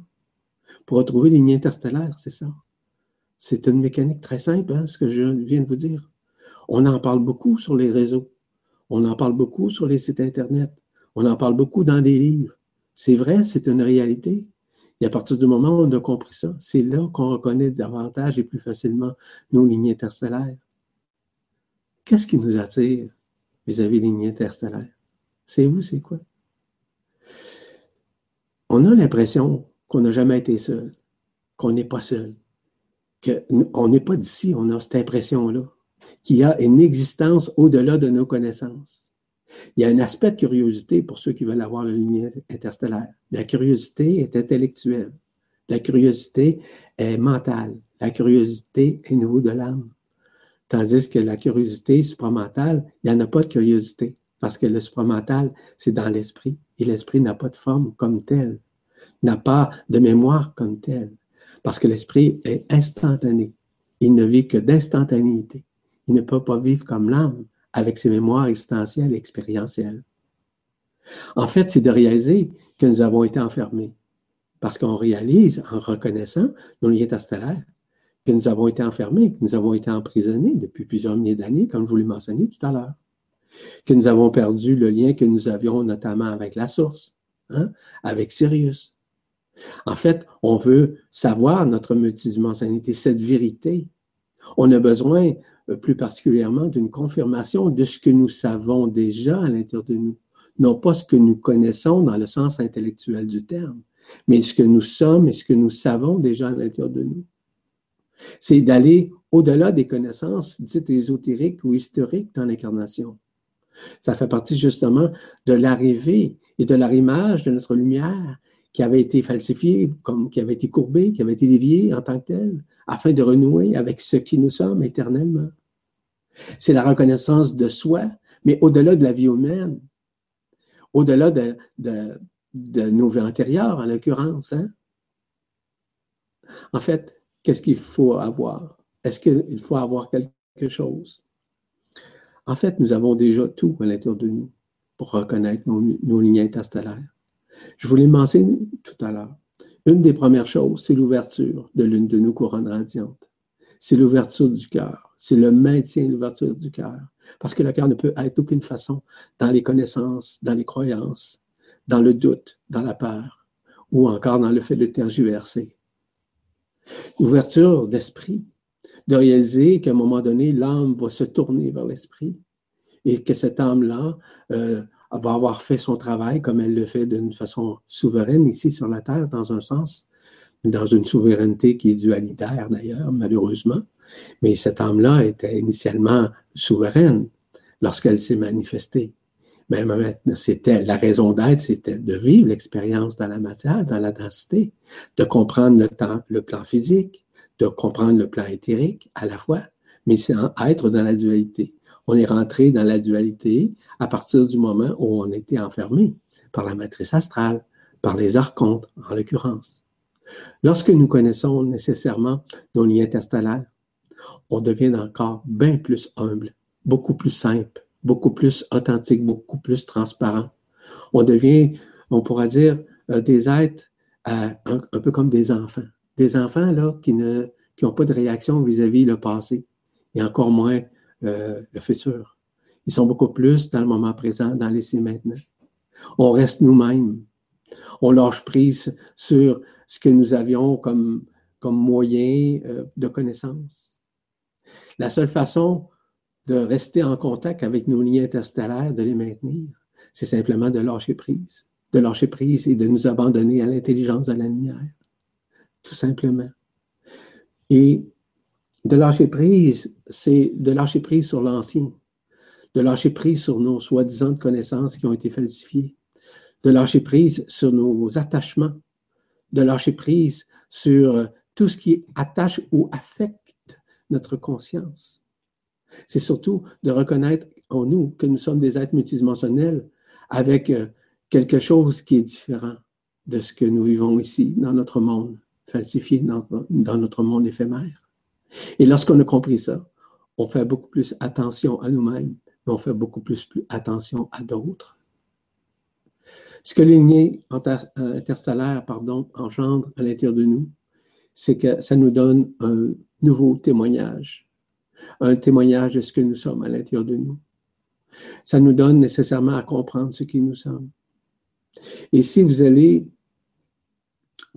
Pour retrouver les lignes interstellaires, c'est ça. C'est une mécanique très simple, hein, ce que je viens de vous dire. On en parle beaucoup sur les réseaux. On en parle beaucoup sur les sites Internet. On en parle beaucoup dans des livres. C'est vrai, c'est une réalité. Et à partir du moment où on a compris ça, c'est là qu'on reconnaît davantage et plus facilement nos lignes interstellaires. Qu'est-ce qui nous attire vis-à-vis des lignes interstellaires? C'est vous, c'est quoi? On a l'impression qu'on n'a jamais été seul, qu'on n'est pas seul, qu'on n'est pas d'ici, on a cette impression-là qu'il y a une existence au-delà de nos connaissances. Il y a un aspect de curiosité pour ceux qui veulent avoir la lumière interstellaire. La curiosité est intellectuelle. La curiosité est mentale. La curiosité est niveau de l'âme. Tandis que la curiosité supramentale, il n'y en a pas de curiosité. Parce que le supramental, c'est dans l'esprit. Et l'esprit n'a pas de forme comme telle, n'a pas de mémoire comme telle. Parce que l'esprit est instantané. Il ne vit que d'instantanéité. Il ne peut pas vivre comme l'âme avec ses mémoires existentielles et expérientielles. En fait, c'est de réaliser que nous avons été enfermés. Parce qu'on réalise, en reconnaissant nos liens interstellaires, que nous avons été enfermés, que nous avons été emprisonnés depuis plusieurs milliers d'années, comme je vous l'ai mentionné tout à l'heure. Que nous avons perdu le lien que nous avions notamment avec la source, hein, avec Sirius. En fait, on veut savoir notre multidimensionnalité, cette vérité. On a besoin plus particulièrement d'une confirmation de ce que nous savons déjà à l'intérieur de nous, non pas ce que nous connaissons dans le sens intellectuel du terme, mais ce que nous sommes et ce que nous savons déjà à l'intérieur de nous. C'est d'aller au-delà des connaissances dites ésotériques ou historiques dans l'incarnation. Ça fait partie justement de l'arrivée et de l'arrimage de notre lumière qui avait été falsifiée, comme qui avait été courbée, qui avait été déviée en tant que telle, afin de renouer avec ce qui nous sommes éternellement. C'est la reconnaissance de soi, mais au-delà de la vie humaine, au-delà de, nos vies antérieures, en l'occurrence. Hein. En fait, qu'est-ce qu'il faut avoir? Est-ce qu'il faut avoir quelque chose? En fait, nous avons déjà tout à l'intérieur de nous pour reconnaître nos, nos lignes interstellaires. Je vous l'ai tout à l'heure. Une des premières choses, c'est l'ouverture de l'une de nos couronnes radiantes. C'est l'ouverture du cœur. C'est le maintien de l'ouverture du cœur. Parce que le cœur ne peut être d'aucune façon dans les connaissances, dans les croyances, dans le doute, dans la peur, ou encore dans le fait de tergiverser. L'ouverture d'esprit, de réaliser qu'à un moment donné, l'âme va se tourner vers l'esprit et que cette âme-là euh, va avoir fait son travail comme elle le fait d'une façon souveraine ici sur la Terre, dans un sens, dans une souveraineté qui est dualitaire d'ailleurs, malheureusement. Mais cette âme-là était initialement souveraine lorsqu'elle s'est manifestée. Mais maintenant, c'était la raison d'être, c'était de vivre l'expérience dans la matière, dans la densité, de comprendre le temps, le plan physique, de comprendre le plan éthérique à la fois, mais c'est être dans la dualité on est rentré dans la dualité à partir du moment où on était enfermé par la matrice astrale, par les archontes en l'occurrence. Lorsque nous connaissons nécessairement nos liens interstellaires, on devient encore bien plus humble, beaucoup plus simple, beaucoup plus authentique, beaucoup plus transparent. On devient, on pourra dire, euh, des êtres euh, un, peu comme des enfants. Des enfants là, qui n'ont pas de réaction vis-à-vis -vis le passé, et encore moins euh, le futur. Ils sont beaucoup plus dans le moment présent, dans l'essai maintenant. On reste nous-mêmes. On lâche prise sur ce que nous avions comme, comme moyen euh, de connaissance. La seule façon de rester en contact avec nos liens interstellaires, de les maintenir, c'est simplement de lâcher prise. De lâcher prise et de nous abandonner à l'intelligence de la lumière. Tout simplement. Et de lâcher prise, c'est de lâcher prise sur l'ancien, de lâcher prise sur nos soi-disant connaissances qui ont été falsifiées, de lâcher prise sur nos attachements, de lâcher prise sur tout ce qui attache ou affecte notre conscience. C'est surtout de reconnaître en nous que nous sommes des êtres multidimensionnels avec euh, quelque chose qui est différent de ce que nous vivons ici dans notre monde falsifié, dans, dans notre monde éphémère. Et lorsqu'on a compris ça, on fait beaucoup plus attention à nous-mêmes, mais on fait beaucoup plus, attention à d'autres. Ce que les liens interstellaires pardon, engendrent à l'intérieur de nous, c'est que ça nous donne un nouveau témoignage, un témoignage de ce que nous sommes à l'intérieur de nous. Ça nous donne nécessairement à comprendre ce qui nous sommes. Et si vous allez,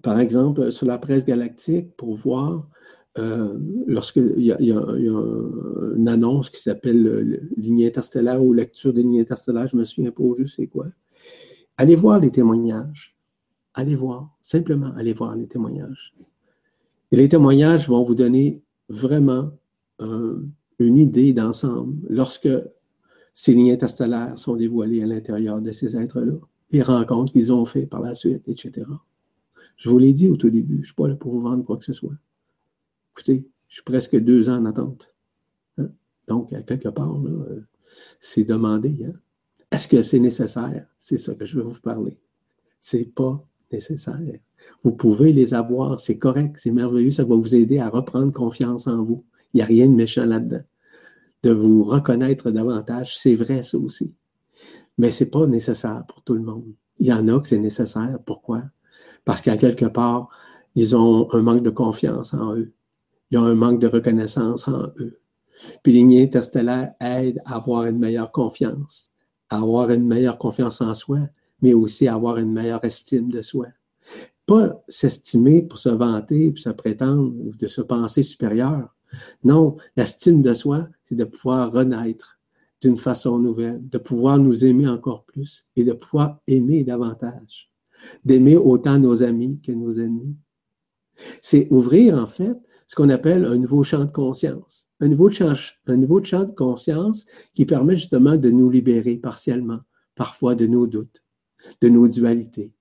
par exemple, sur la presse galactique pour voir euh, lorsqu'il y, a une annonce qui s'appelle ligne interstellaire ou lecture des lignes interstellaires, je me souviens pas juste c'est quoi. Allez voir les témoignages. Allez voir, simplement allez voir les témoignages. Et les témoignages vont vous donner vraiment euh, une idée d'ensemble lorsque ces lignes interstellaires sont dévoilées à l'intérieur de ces êtres-là, les rencontres qu'ils ont fait par la suite, etc. Je vous l'ai dit au tout début, je ne suis pas là pour vous vendre quoi que ce soit. Écoutez, je suis presque deux ans en attente. Hein. Donc, à quelque part, euh, c'est demandé. Hein. Est-ce que c'est nécessaire? C'est ça que je veux vous parler. C'est pas nécessaire. Vous pouvez les avoir, c'est correct, c'est merveilleux, ça va vous aider à reprendre confiance en vous. Il n'y a rien de méchant là-dedans. De vous reconnaître davantage, c'est vrai ça aussi. Mais ce n'est pas nécessaire pour tout le monde. Il y en a que c'est nécessaire. Pourquoi? Parce qu'à quelque part, ils ont un manque de confiance en eux. Il y a un manque de reconnaissance en eux. Puis les liens interstellaires aident à avoir une meilleure confiance, à avoir une meilleure confiance en soi, mais aussi à avoir une meilleure estime de soi. Pas s'estimer pour se vanter, pour se prétendre, ou de se penser supérieur. Non, l'estime de soi, c'est de pouvoir renaître d'une façon nouvelle, de pouvoir nous aimer encore plus et de pouvoir aimer davantage. d'aimer autant nos amis que nos ennemis. C'est ouvrir, en fait, ce qu'on appelle un nouveau champ de conscience. Un nouveau, champ, un nouveau de conscience qui permet justement de nous libérer partiellement, parfois de nos doutes, de nos dualités,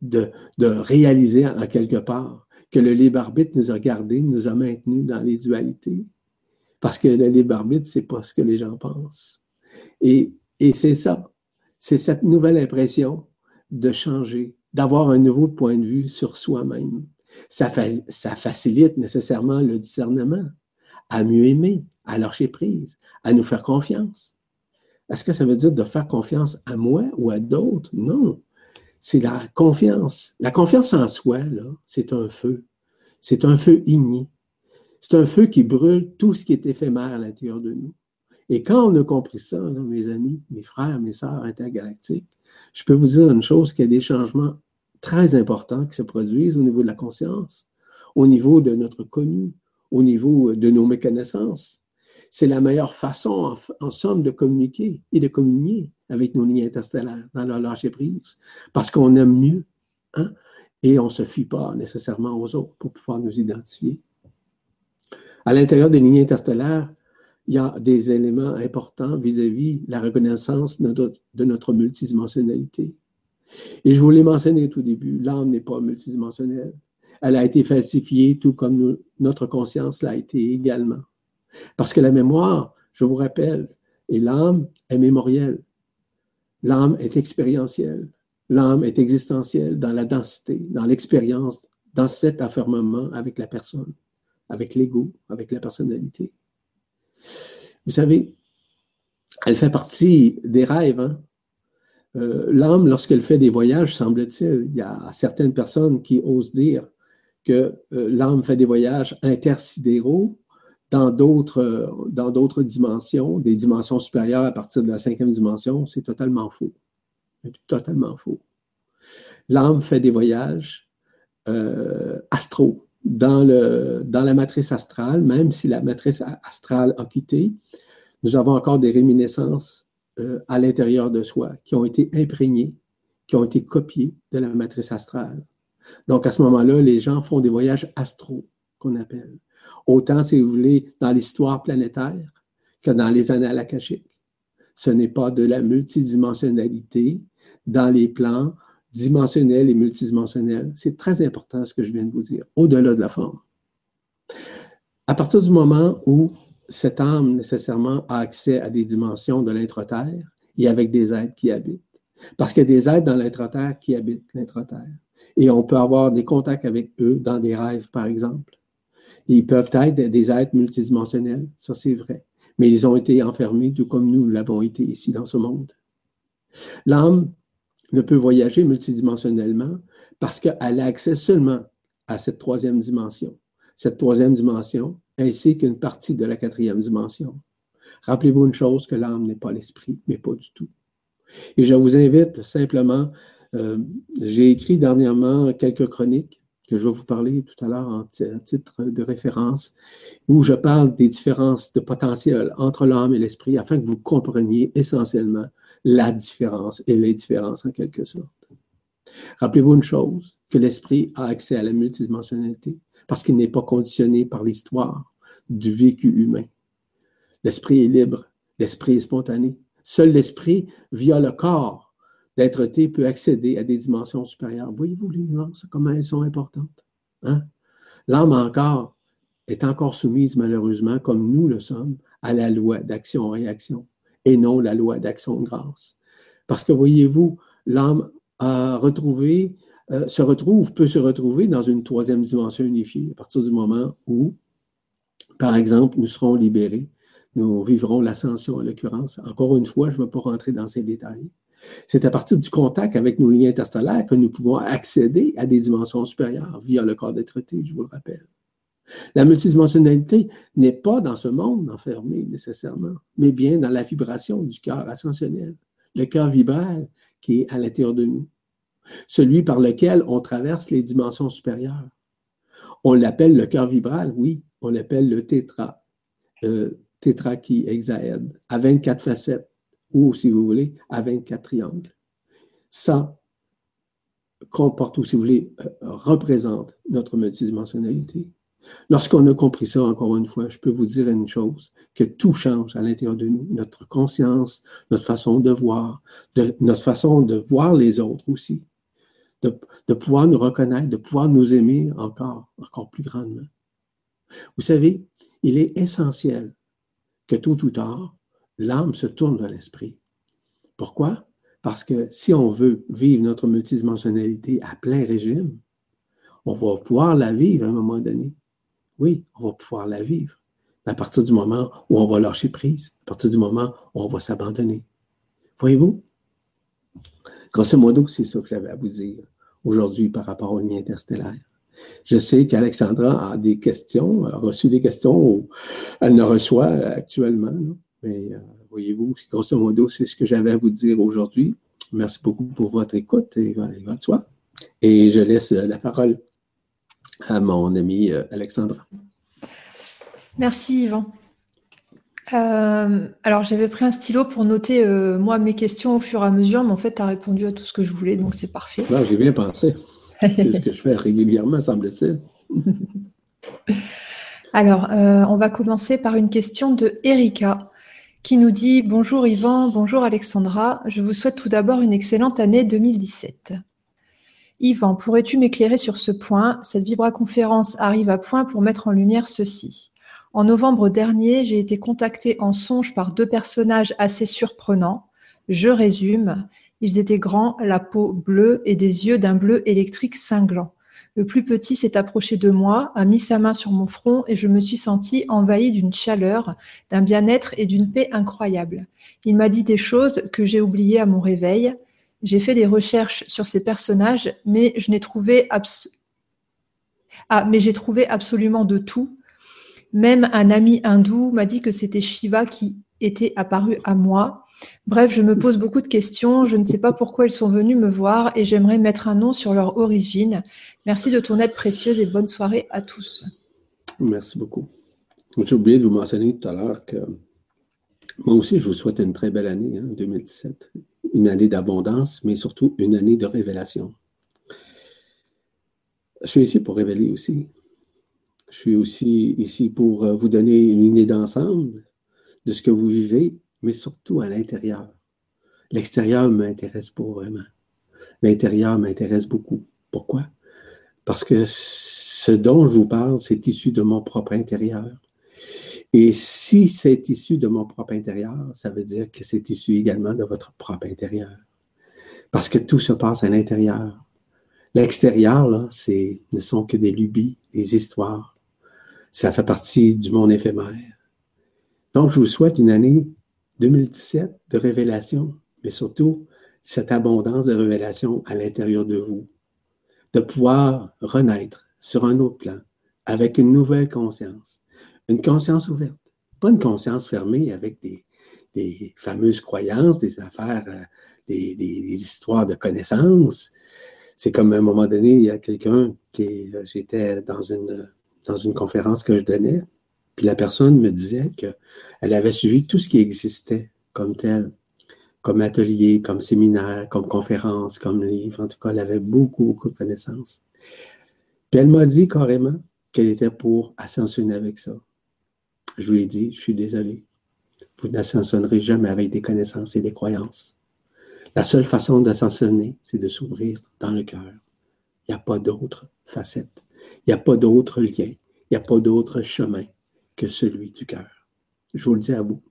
de, de réaliser en quelque part que le libre arbitre nous a gardés, nous a maintenus dans les dualités. Parce que le libre arbitre, c'est pas ce que les gens pensent. Et, et c'est ça. C'est cette nouvelle impression de changer, d'avoir un nouveau point de vue sur soi-même. Ça, facilite nécessairement le discernement, à mieux aimer, à lâcher prise, à nous faire confiance. Est-ce que ça veut dire de faire confiance à moi ou à d'autres? Non. C'est la confiance. La confiance en soi, c'est un feu. C'est un feu igné. C'est un feu qui brûle tout ce qui est éphémère à l'intérieur de nous. Et quand on a compris ça, mes amis, mes frères, mes sœurs intergalactiques, je peux vous dire une chose, qu'il y a des changements très importants qui se produisent au niveau de la conscience, au niveau de notre connu, au niveau de nos méconnaissances. C'est la meilleure façon, en, somme, de communiquer et de communier avec nos lignes interstellaires dans leur lâcher prise, parce qu'on aime mieux, hein, et on ne se fie pas nécessairement aux autres pour pouvoir nous identifier. À l'intérieur des lignes interstellaires, il y a des éléments importants vis-à-vis la reconnaissance de notre, multidimensionnalité. Et je vous l'ai mentionné au tout début, l'âme n'est pas multidimensionnelle. Elle a été falsifiée tout comme notre conscience l'a été également. Parce que la mémoire, je vous rappelle, et l'âme est mémorielle. L'âme est expérientielle. L'âme est existentielle dans la densité, dans l'expérience, dans cet affermement avec la personne, avec l'ego, avec la personnalité. Vous savez, elle fait partie des rêves. Hein. Euh, l'âme, lorsqu'elle fait des voyages, semble-t-il, il y a certaines personnes qui osent dire que euh, l'âme fait des voyages intersidéraux dans d'autres, dans d'autres dimensions, des dimensions supérieures à partir de la cinquième dimension. C'est totalement faux. Totalement faux. L'âme fait des voyages euh, astraux dans, dans la matrice astrale, même si la matrice astrale a quitté, nous avons encore des réminiscences euh, à l'intérieur de soi qui ont été imprégnées, qui ont été copiées de la matrice astrale. Donc, à ce moment-là, les gens font des voyages astraux, qu'on appelle. Autant, si vous voulez, dans l'histoire planétaire que dans les annales akashiques. Ce n'est pas de la multidimensionnalité dans les plans dimensionnel et multidimensionnel. C'est très important ce que je viens de vous dire, au-delà de la forme. À partir du moment où cette âme nécessairement a accès à des dimensions de l'intra-terre et avec des êtres qui habitent. Parce qu'il y a des êtres dans l'intra-terre qui habitent l'intra-terre. Et on peut avoir des contacts avec eux dans des rêves, par exemple. Ils peuvent être des êtres multidimensionnels, ça c'est vrai. Mais ils ont été enfermés, tout comme nous l'avons été ici dans ce monde. L'âme ne peut voyager multidimensionnellement parce qu'elle a accès seulement à cette troisième dimension. Cette troisième dimension, ainsi qu'une partie de la quatrième dimension. Rappelez-vous une chose, que l'âme n'est pas l'esprit, mais pas du tout. Et je vous invite simplement, euh, j'ai écrit dernièrement quelques chroniques que je vais vous parler tout à l'heure en titre de référence, où je parle des différences de potentiel entre l'âme et l'esprit afin que vous compreniez essentiellement la différence et les différences en quelque sorte. Rappelez-vous une chose, que l'esprit a accès à la multidimensionnalité parce qu'il n'est pas conditionné par l'histoire du vécu humain. L'esprit est libre, l'esprit est spontané. Seul l'esprit, via le corps, d'être-té peut accéder à des dimensions supérieures. Voyez-vous les nuances, comment elles sont importantes? Hein? L'âme encore est encore soumise, malheureusement, comme nous le sommes, à la loi d'action-réaction et non la loi d'action-grâce. Parce que, voyez-vous, l'âme a retrouvé, euh, se retrouve, peut se retrouver dans une troisième dimension unifiée à partir du moment où, par exemple, nous serons libérés, nous vivrons l'ascension en l'occurrence. Encore une fois, je ne vais pas rentrer dans ces détails. C'est à partir du contact avec nos liens interstellaires que nous pouvons accéder à des dimensions supérieures via le corps d'être je vous le rappelle. La multidimensionnalité n'est pas dans ce monde enfermé nécessairement, mais bien dans la vibration du cœur ascensionnel, le cœur vibral qui est à l'intérieur de nous, celui par lequel on traverse les dimensions supérieures. On l'appelle le cœur vibral, oui, on l'appelle le tétra, euh, tétra qui hexaède, à 24 facettes ou, si vous voulez, à 24 triangles. Ça, comporte ou, si vous voulez, euh, représente notre multidimensionnalité. Lorsqu'on a compris ça, encore une fois, je peux vous dire une chose, que tout change à l'intérieur de nous. Notre conscience, notre façon de voir, notre façon de voir les autres aussi. De, de, pouvoir nous reconnaître, de pouvoir nous aimer encore, encore plus grandement. Vous savez, il est essentiel que tôt ou tard, l'âme se tourne vers l'esprit. Pourquoi? Parce que si on veut vivre notre multidimensionnalité à plein régime, on va pouvoir la vivre à un moment donné. Oui, on va pouvoir la vivre. à partir du moment où on va lâcher prise, à partir du moment où on va s'abandonner. Voyez-vous? Grosso modo, c'est ça que j'avais à vous dire aujourd'hui par rapport au lien interstellaire. Je sais qu'Alexandra a des questions, a reçu des questions, elle ne reçoit actuellement, mais euh, voyez-vous, grosso modo, c'est ce que j'avais à vous dire aujourd'hui. Merci beaucoup pour votre écoute et, votre soir. Et je laisse la parole à mon amie euh, Alexandra. Merci Yvan. Euh, alors j'avais pris un stylo pour noter moi mes questions au fur et à mesure, mais en fait tu as répondu à tout ce que je voulais, donc c'est parfait. J'ai bien pensé. C'est ce que je fais régulièrement, semble-t-il. Alors, euh, on va commencer par une question de Erika qui nous dit Bonjour Yvan, bonjour Alexandra, je vous souhaite tout d'abord une excellente année 2017. Yvan, pourrais-tu m'éclairer sur ce point? Cette Vibra-conférence arrive à point pour mettre en lumière ceci. En novembre dernier, j'ai été contactée en songe par deux personnages assez surprenants. Je résume. Ils étaient grands, la peau bleue et des yeux d'un bleu électrique cinglant. Le plus petit s'est approché de moi, a mis sa main sur mon front et je me suis sentie envahie d'une chaleur, d'un bien-être et d'une paix incroyable. Il m'a dit des choses que j'ai oubliées à mon réveil. J'ai fait des recherches sur ces personnages, mais je n'ai trouvé ah, mais j'ai trouvé absolument de tout. Même un ami hindou m'a dit que c'était Shiva qui était apparu à moi. Bref, je me pose beaucoup de questions, je ne sais pas pourquoi ils sont venus me voir et j'aimerais mettre un nom sur leur origine. Merci de ton aide précieuse et bonne soirée à tous. Merci beaucoup. J'ai oublié de vous mentionner tout à l'heure que moi aussi, je vous souhaite une très belle année, 2017. Une année d'abondance, mais surtout une année de révélation. Je suis ici pour révéler aussi. Je suis aussi ici pour euh, vous donner une idée d'ensemble de ce que vous vivez mais surtout à l'intérieur. L'extérieur m'intéresse pas vraiment. L'intérieur m'intéresse beaucoup. Pourquoi? Parce que ce dont je vous parle, c'est issu de mon propre intérieur. Et si c'est issu de mon propre intérieur, ça veut dire que c'est issu également de votre propre intérieur. Parce que tout se passe à l'intérieur. L'extérieur, là, c'est, ne sont que des lubies, des histoires. Ça fait partie du monde éphémère. Donc, je vous souhaite une année 2017 de révélation, mais surtout cette abondance de révélation à l'intérieur de vous, de pouvoir renaître sur un autre plan avec une nouvelle conscience, une conscience ouverte, pas une conscience fermée avec des, fameuses croyances, des affaires, euh, des, histoires de connaissances. C'est comme à un moment donné, il y a quelqu'un qui, euh, j'étais dans une, dans une conférence que je donnais, puis la personne me disait qu'elle avait suivi tout ce qui existait comme tel, comme atelier, comme séminaire, comme conférence, comme livre. En tout cas, elle avait beaucoup, beaucoup de connaissances. Puis elle m'a dit carrément qu'elle était pour ascensionner avec ça. Je lui ai dit, je suis désolé, vous n'ascensionnerez jamais avec des connaissances et des croyances. La seule façon d'ascensionner, c'est de s'ouvrir dans le cœur. Il n'y a pas d'autre facette. Il n'y a pas d'autre lien. Il n'y a pas d'autre chemin que celui du cœur. Je vous le dis à vous.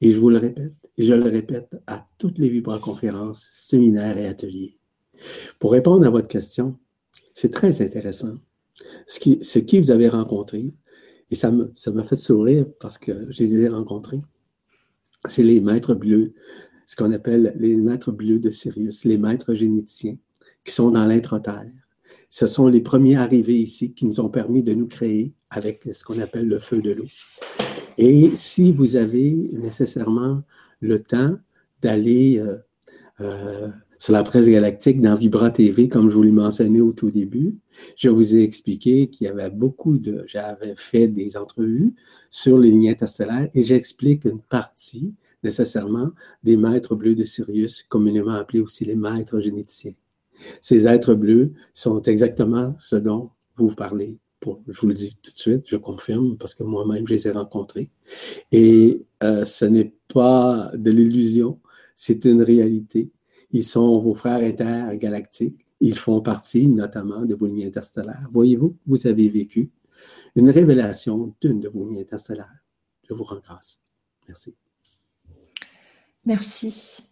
Et je vous le répète, et je le répète à toutes les vibra-conférences, séminaires et ateliers. Pour répondre à votre question, c'est très intéressant. Ce qui, ce qui vous avez rencontré, et ça m'a fait sourire parce que je les ai rencontrés, c'est les maîtres bleus, ce qu'on appelle les maîtres bleus de Sirius, les maîtres généticiens, qui sont dans l'intra-terre. Ce sont les premiers arrivés ici qui nous ont permis de nous créer avec ce qu'on appelle le feu de l'eau. Et si vous avez nécessairement le temps d'aller euh, euh, sur la presse galactique dans Vibra TV, comme je vous l'ai mentionné au tout début, je vous ai expliqué qu'il y avait beaucoup de... J'avais fait des entrevues sur les lignes interstellaires et j'explique une partie nécessairement des maîtres bleus de Sirius, communément appelés aussi les maîtres généticiens. Ces êtres bleus sont exactement ce dont vous parlez. je vous le dis tout de suite, je confirme, parce que moi-même, je les ai rencontrés. Et euh, ce n'est pas de l'illusion, c'est une réalité. Ils sont vos frères intergalactiques. Ils font partie notamment de vos lignes interstellaires. Voyez-vous, vous avez vécu une révélation d'une de vos lignes interstellaires. Je vous rends grâce. Merci. Merci.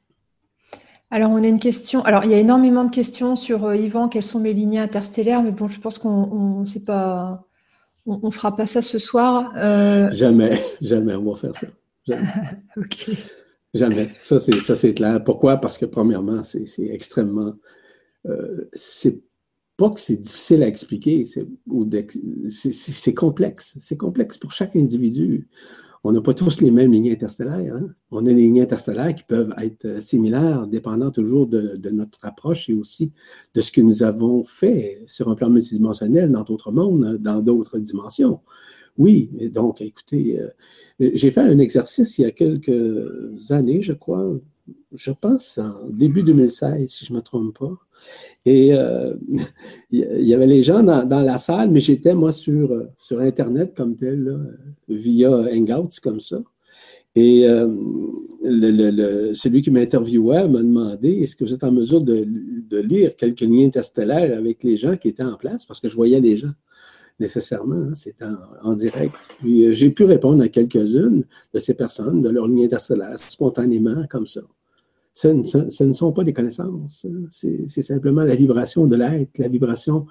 Alors, on a une question. Alors, il y a énormément de questions sur euh, Yvan, quelles sont mes lignées interstellaires, mais bon, je pense qu'on ne sait pas. On, ne fera pas ça ce soir. Euh, jamais, jamais, on va faire ça. Jamais. ok. Jamais. Ça, c'est clair. Pourquoi? Parce que, premièrement, c'est extrêmement. Euh, c'est pas que c'est difficile à expliquer, c'est complexe. C'est complexe pour chaque individu on n'a pas tous les mêmes lignes interstellaires. Hein. On a des lignes interstellaires qui peuvent être euh, similaires, dépendant toujours de, notre approche et aussi de ce que nous avons fait sur un plan multidimensionnel dans d'autres mondes, dans d'autres dimensions. Oui, donc écoutez, euh, j'ai fait un exercice il y a quelques années, je crois, je pense en début 2016, si je ne me trompe pas. Et euh, il y avait les gens dans, la salle, mais j'étais, moi, sur, sur Internet comme tel, via Hangouts comme ça. Et euh, le, celui qui m'interviewait m'a demandé est-ce que vous êtes en mesure de, lire quelques liens interstellaires avec les gens qui étaient en place? Parce que je voyais les gens nécessairement, hein, c'était en, direct. Puis euh, j'ai pu répondre à quelques-unes de ces personnes, de leurs lignes interstellaires, spontanément, comme ça. Ce ne, sont pas des connaissances. Hein. C'est simplement la vibration de l'être, la vibration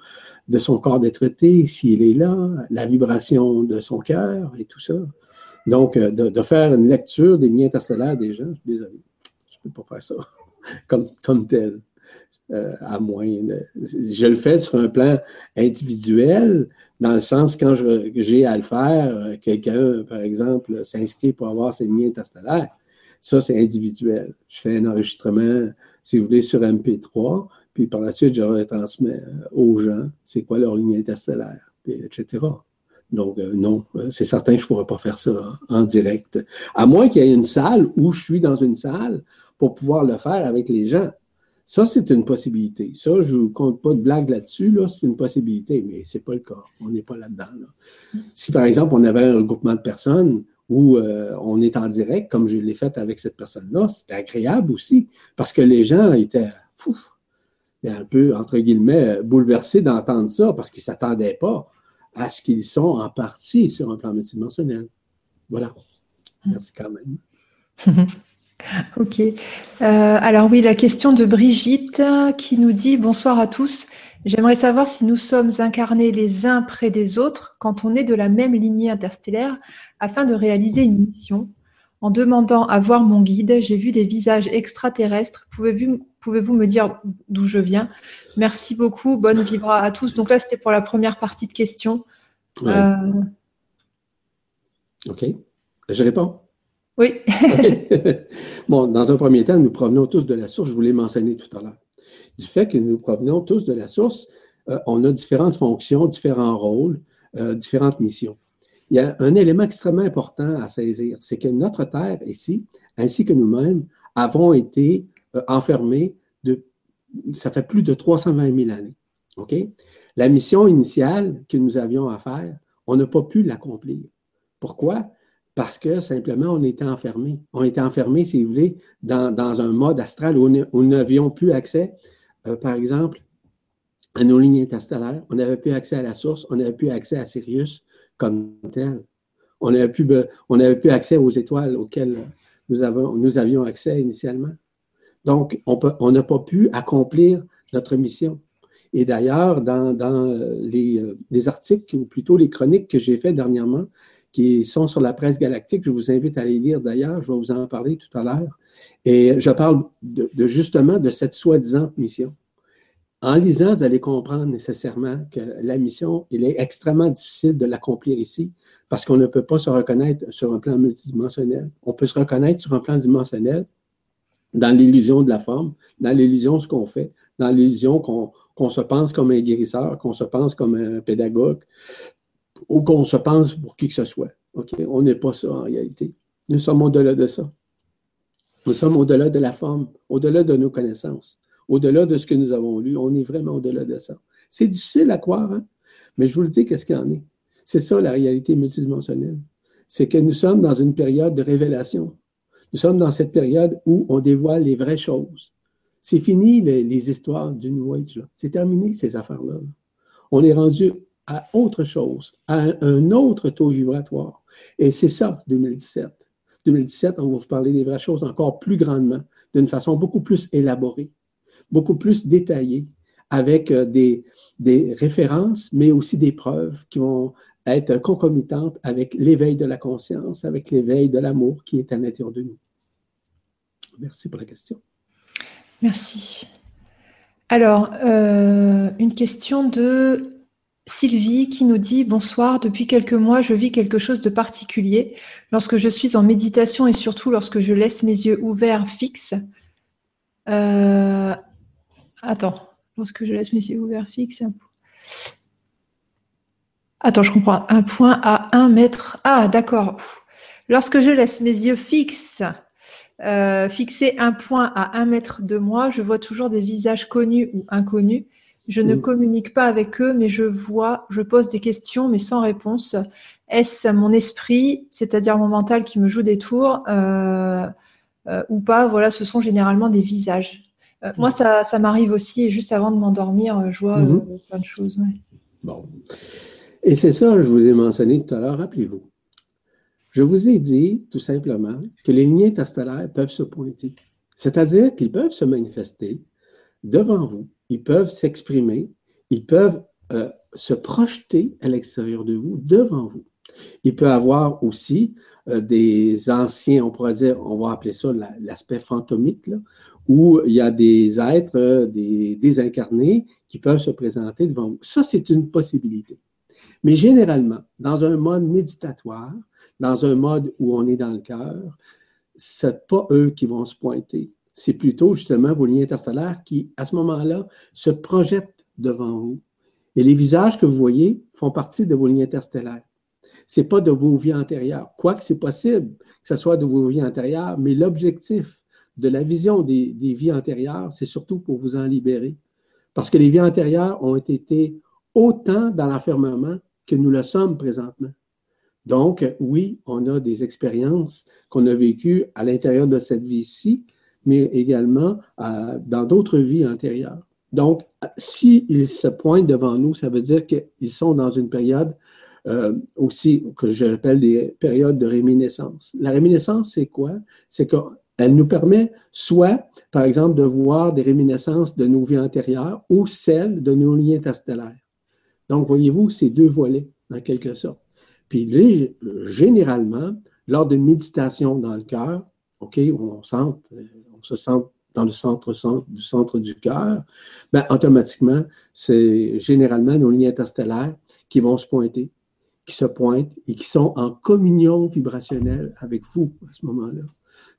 de son corps d'être s'il est là, la vibration de son cœur et tout ça. Donc, euh, de, faire une lecture des liens interstellaires des gens, je suis désolé, je ne peux pas faire ça comme tel. Euh, à moins. je le fais sur un plan individuel, dans le sens quand j'ai à le faire, euh, quelqu'un, par exemple, s'inscrit pour avoir ses liens interstellaires. Ça, c'est individuel. Je fais un enregistrement, si vous voulez, sur MP3, puis par la suite, je retransmets euh, aux gens c'est quoi leur ligne interstellaire, etc. Donc, non, c'est certain que je ne pourrais pas faire ça en direct. À moins qu'il y ait une salle où je suis dans une salle pour pouvoir le faire avec les gens. Ça, c'est une possibilité. Ça, je ne compte pas de blague là-dessus, là, c'est une possibilité, mais ce n'est pas le cas. On n'est pas là-dedans. Si, par exemple, on avait un regroupement de personnes, où euh, on est en direct, comme je l'ai fait avec cette personne-là, c'était agréable aussi, parce que les gens étaient un peu, entre guillemets, bouleversés d'entendre ça, parce qu'ils ne s'attendaient pas à ce qu'ils sont en partie sur un plan multidimensionnel. Voilà. Merci quand même. ok. Euh, alors oui, la question de Brigitte qui nous dit bonsoir à tous. J'aimerais savoir si nous sommes incarnés les uns près des autres quand on est de la même lignée interstellaire afin de réaliser une mission. En demandant à voir mon guide, j'ai vu des visages extraterrestres. Pouvez-vous pouvez me dire d'où je viens? Merci beaucoup. Bonne vibra à tous. Donc là, c'était pour la première partie de questions. Euh, OK. Je réponds. Oui. bon, dans un premier temps, nous provenons tous de la source. Je vous l'ai mentionné tout à l'heure du fait que nous provenons tous de la source, euh, on a différentes fonctions, différents rôles, euh, différentes missions. Il y a un élément extrêmement important à saisir, c'est que notre Terre ici, ainsi que nous-mêmes, avons été euh, enfermés de, ça fait plus de 320 000 années. OK? La mission initiale que nous avions à faire, on n'a pas pu l'accomplir. Pourquoi? Parce que simplement, on était enfermés. On était enfermés, si vous voulez, dans, un mode astral où nous n'avions plus accès euh, par exemple, à nos lignes interstellaires, on n'avait plus accès à la source, on n'avait plus accès à Sirius comme tel. On n'avait plus, accès aux étoiles auxquelles nous, avions accès initialement. Donc, on n'a pas pu accomplir notre mission. Et d'ailleurs, dans, les, les, articles, ou plutôt les chroniques que j'ai faites dernièrement, qui sont sur la presse galactique, je vous invite à les lire d'ailleurs, je vais vous en parler tout à l'heure. Et je parle de, justement de cette soi-disant mission. En lisant, vous allez comprendre nécessairement que la mission, il est extrêmement difficile de l'accomplir ici parce qu'on ne peut pas se reconnaître sur un plan multidimensionnel. On peut se reconnaître sur un plan dimensionnel dans l'illusion de la forme, dans l'illusion de ce qu'on fait, dans l'illusion qu'on se pense comme un guérisseur, qu'on se pense comme un pédagogue ou qu'on se pense pour qui que ce soit. On n'est pas ça en réalité. Nous sommes au-delà de ça. Nous sommes au-delà de la forme, au-delà de nos connaissances, au-delà de ce que nous avons lu. On est vraiment au-delà de ça. C'est difficile à croire, hein? mais je vous le dis, qu'est-ce qu'il y en est? C'est ça la réalité multidimensionnelle. C'est que nous sommes dans une période de révélation. Nous sommes dans cette période où on dévoile les vraies choses. C'est fini les, histoires du New Age. C'est terminé ces affaires-là. On est rendu à autre chose, à un, autre taux vibratoire. Et c'est ça, 2017. 2017, on va vous parler des vraies choses encore plus grandement, d'une façon beaucoup plus élaborée, beaucoup plus détaillée, avec euh, des, des références, mais aussi des preuves qui vont être concomitantes avec l'éveil de la conscience, avec l'éveil de l'amour qui est à l'intérieur de nous. Merci pour la question. Merci. Alors, euh, une question de Sylvie qui nous dit Bonsoir, depuis quelques mois, je vis quelque chose de particulier. Lorsque je suis en méditation et surtout lorsque je laisse mes yeux ouverts fixes. Euh, attends, lorsque je laisse mes yeux ouverts fixes. Attends, je comprends. Un point à un mètre. Ah, d'accord. Lorsque je laisse mes yeux fixes, euh, fixer un point à un mètre de moi, je vois toujours des visages connus ou inconnus. Je ne mm. communique pas avec eux, mais je vois, je pose des questions, mais sans réponse. Est-ce mon esprit, c'est-à-dire mon mental, qui me joue des tours euh, euh, ou pas? Voilà, ce sont généralement des visages. Moi, mm. ça, ça m'arrive aussi, et juste avant de m'endormir, je vois mm-hmm. plein de choses. Bon. Et c'est ça, je vous ai mentionné tout à l'heure, rappelez-vous. Je vous ai dit, tout simplement, que les lignes interstellaires peuvent se pointer. C'est-à-dire qu'ils peuvent se manifester devant vous, ils peuvent s'exprimer, ils peuvent euh, se projeter à l'extérieur de vous, devant vous. Il peut avoir aussi euh, des anciens, on pourrait dire, on va appeler ça l'aspect fantomique, où il y a des êtres, euh, des désincarnés qui peuvent se présenter devant vous. Ça, c'est une possibilité. Mais généralement, dans un mode méditatoire, dans un mode où on est dans le cœur, c'est pas eux qui vont se pointer. C'est plutôt justement vos lignes interstellaires qui, à ce moment-là, se projettent devant vous. Et les visages que vous voyez font partie de vos lignes interstellaires. C'est pas de vos vies antérieures. Quoique c'est possible que ce soit de vos vies antérieures, mais l'objectif de la vision des, des vies antérieures, c'est surtout pour vous en libérer. Parce que les vies antérieures ont été autant dans l'enfermement que nous le sommes présentement. Donc, oui, on a des expériences qu'on a vécues à l'intérieur de cette vie-ci, mais également euh, dans d'autres vies antérieures. Donc, s'ils se pointent devant nous, ça veut dire qu'ils sont dans une période euh, aussi que j'appelle des périodes de réminiscence. La réminiscence, c'est quoi? C'est qu'elle nous permet soit, par exemple, de voir des réminiscences de nos vies antérieures ou celles de nos liens interstellaires. Donc, voyez-vous, c'est deux volets, en quelque sorte. Puis, généralement, lors d'une méditation dans le cœur, OK, on, on se sent dans le centre, du centre du cœur, ben, automatiquement, c'est généralement nos lignes interstellaires qui vont se pointer, qui se pointent et qui sont en communion vibrationnelle avec vous à ce moment-là.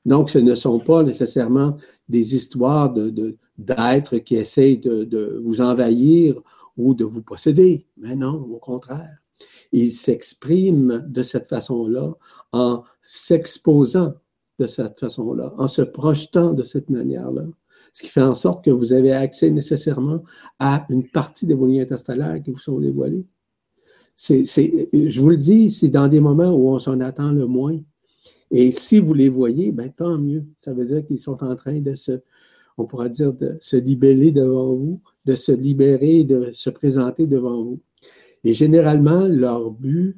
Donc, ce ne sont pas nécessairement des histoires d'êtres qui essayent de, vous envahir ou de vous posséder. Mais non, au contraire. Ils s'expriment de cette façon-là en s'exposant de cette façon-là, en se projetant de cette manière-là. Ce qui fait en sorte que vous avez accès nécessairement à une partie de vos liens interstellaires qui vous sont dévoilés. C'est, je vous le dis, c'est dans des moments où on s'en attend le moins. Et si vous les voyez, ben, tant mieux. Ça veut dire qu'ils sont en train de se, on pourra dire, de se devant vous, de se libérer, de se présenter devant vous. Et généralement, leur but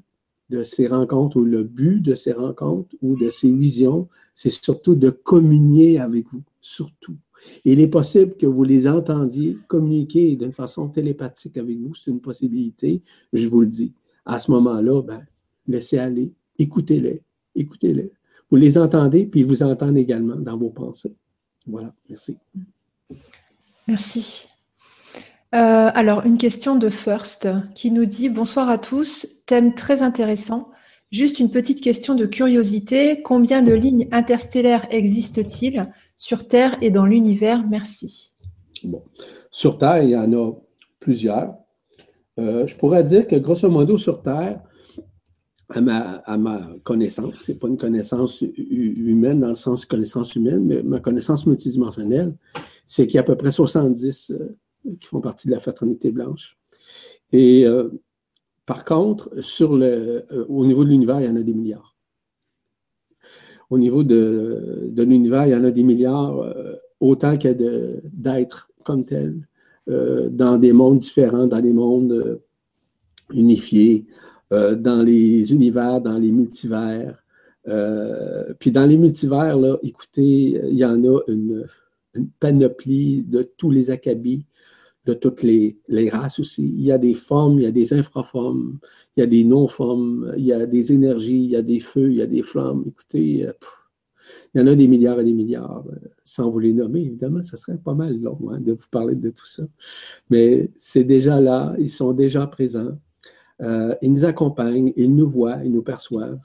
de ces rencontres ou le but de ces rencontres ou de ces visions, c'est surtout de communier avec vous, surtout. il est possible que vous les entendiez communiquer d'une façon télépathique avec vous, c'est une possibilité, je vous le dis. À ce moment-là, ben, laissez aller, écoutez-les, écoutez-les. Vous les entendez, puis ils vous entendent également dans vos pensées. Voilà, merci. Merci. Euh, alors, une question de First qui nous dit Bonsoir à tous, thème très intéressant. Juste une petite question de curiosité. Combien de lignes interstellaires existent-ils sur Terre et dans l'univers? Merci. Bon. Sur Terre, il y en a plusieurs. Euh, je pourrais dire que grosso modo, sur Terre, à ma, à ma connaissance. Ce n'est pas une connaissance humaine dans le sens connaissance humaine, mais ma connaissance multidimensionnelle, c'est qu'il y a à peu près 70 euh, qui font partie de la fraternité blanche. Et euh, par contre, sur le, euh, au niveau de l'univers, il y en a des milliards. Au niveau de, de l'univers, il y en a des milliards, autant qu'il y d'êtres comme tels, dans des mondes différents, dans des mondes unifiés, euh, dans les univers, dans les multivers. Euh, puis dans les multivers, là, écoutez, il y en a une, panoplie de tous les acabits, de toutes les, les, aussi. Il y a des formes, il y a des infraformes, il y a des non-formes, il y a des énergies, il y a des feux, il y a des flammes. Écoutez, euh, il y en a des milliards et des milliards. Sans vous les nommer, évidemment, ce serait pas mal long hein, de vous parler de tout ça. Mais c'est déjà là, ils sont déjà présents. Euh, ils nous accompagnent, ils nous voient, ils nous perçoivent.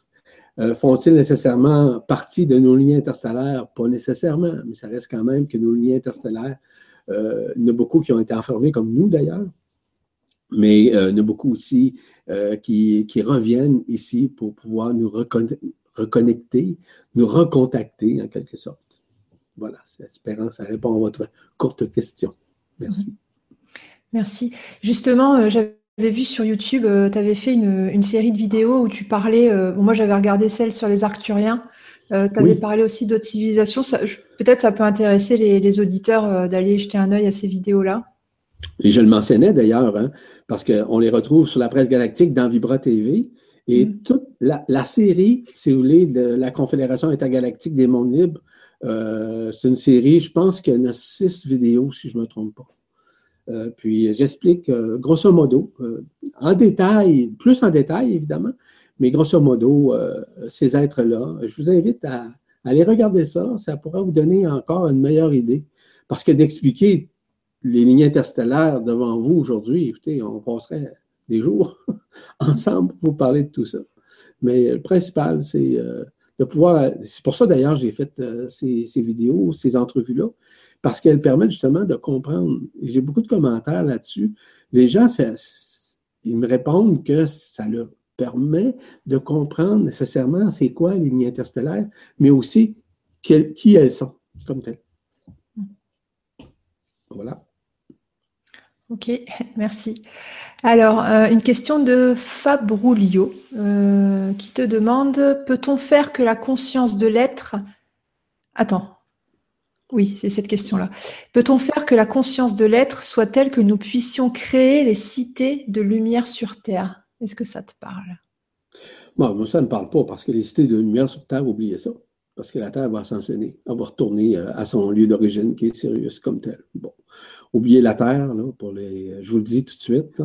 Euh, font-ils nécessairement partie de nos liens interstellaires? Pas nécessairement, mais ça reste quand même que nos liens interstellaires, euh, il y en a beaucoup qui ont été enfermés comme nous d'ailleurs, mais il y en a beaucoup aussi qui, reviennent ici pour pouvoir nous reconnecter, nous recontacter en quelque sorte. Voilà, c'est espérant ça répond à votre courte question. Merci. Merci. Justement, j'avais j'avais vu sur YouTube, euh, tu avais fait une, série de vidéos où tu parlais, euh, moi j'avais regardé celle sur les Arcturiens, euh, tu avais parlé aussi d'autres civilisations. Peut-être ça peut intéresser les, auditeurs d'aller jeter un œil à ces vidéos-là. Et je le mentionnais d'ailleurs, hein, parce qu'on les retrouve sur la presse galactique dans Vibra TV. Et mm. toute la, série, si vous voulez, de la Confédération intergalactique des mondes libres, c'est une série, je pense qu'il y en a six vidéos, si je ne me trompe pas. Euh, puis j'explique euh, grosso modo, euh, en détail, plus en détail évidemment, mais grosso modo, ces êtres-là. Je vous invite à, aller regarder ça, ça pourra vous donner encore une meilleure idée. Parce que d'expliquer les lignes interstellaires devant vous aujourd'hui, écoutez, on passerait des jours ensemble pour vous parler de tout ça. Mais le principal, c'est de pouvoir. C'est pour ça d'ailleurs j'ai fait ces, ces, vidéos, ces entrevues-là, parce qu'elles permettent justement de comprendre. J'ai beaucoup de commentaires là-dessus. Les gens, ils me répondent que ça leur permet de comprendre nécessairement c'est quoi les lignes interstellaires, mais aussi qui elles sont comme telles. Voilà. Ok, merci. Alors, euh, une question de Fabrulio euh, qui te demande peut-on faire que la conscience de l'être. Attends, oui, c'est cette question-là. Peut-on faire que la conscience de l'être soit telle que nous puissions créer les cités de lumière sur Terre? Est-ce que ça te parle? Bon, moi, ça ne parle pas parce que les cités de lumière sur Terre, oubliez ça. Parce que la Terre va s'enseigner, elle va retourner euh, à son lieu d'origine qui est Sirius comme tel. Bon, oubliez la Terre, là, pour les. Je vous le dis tout de suite.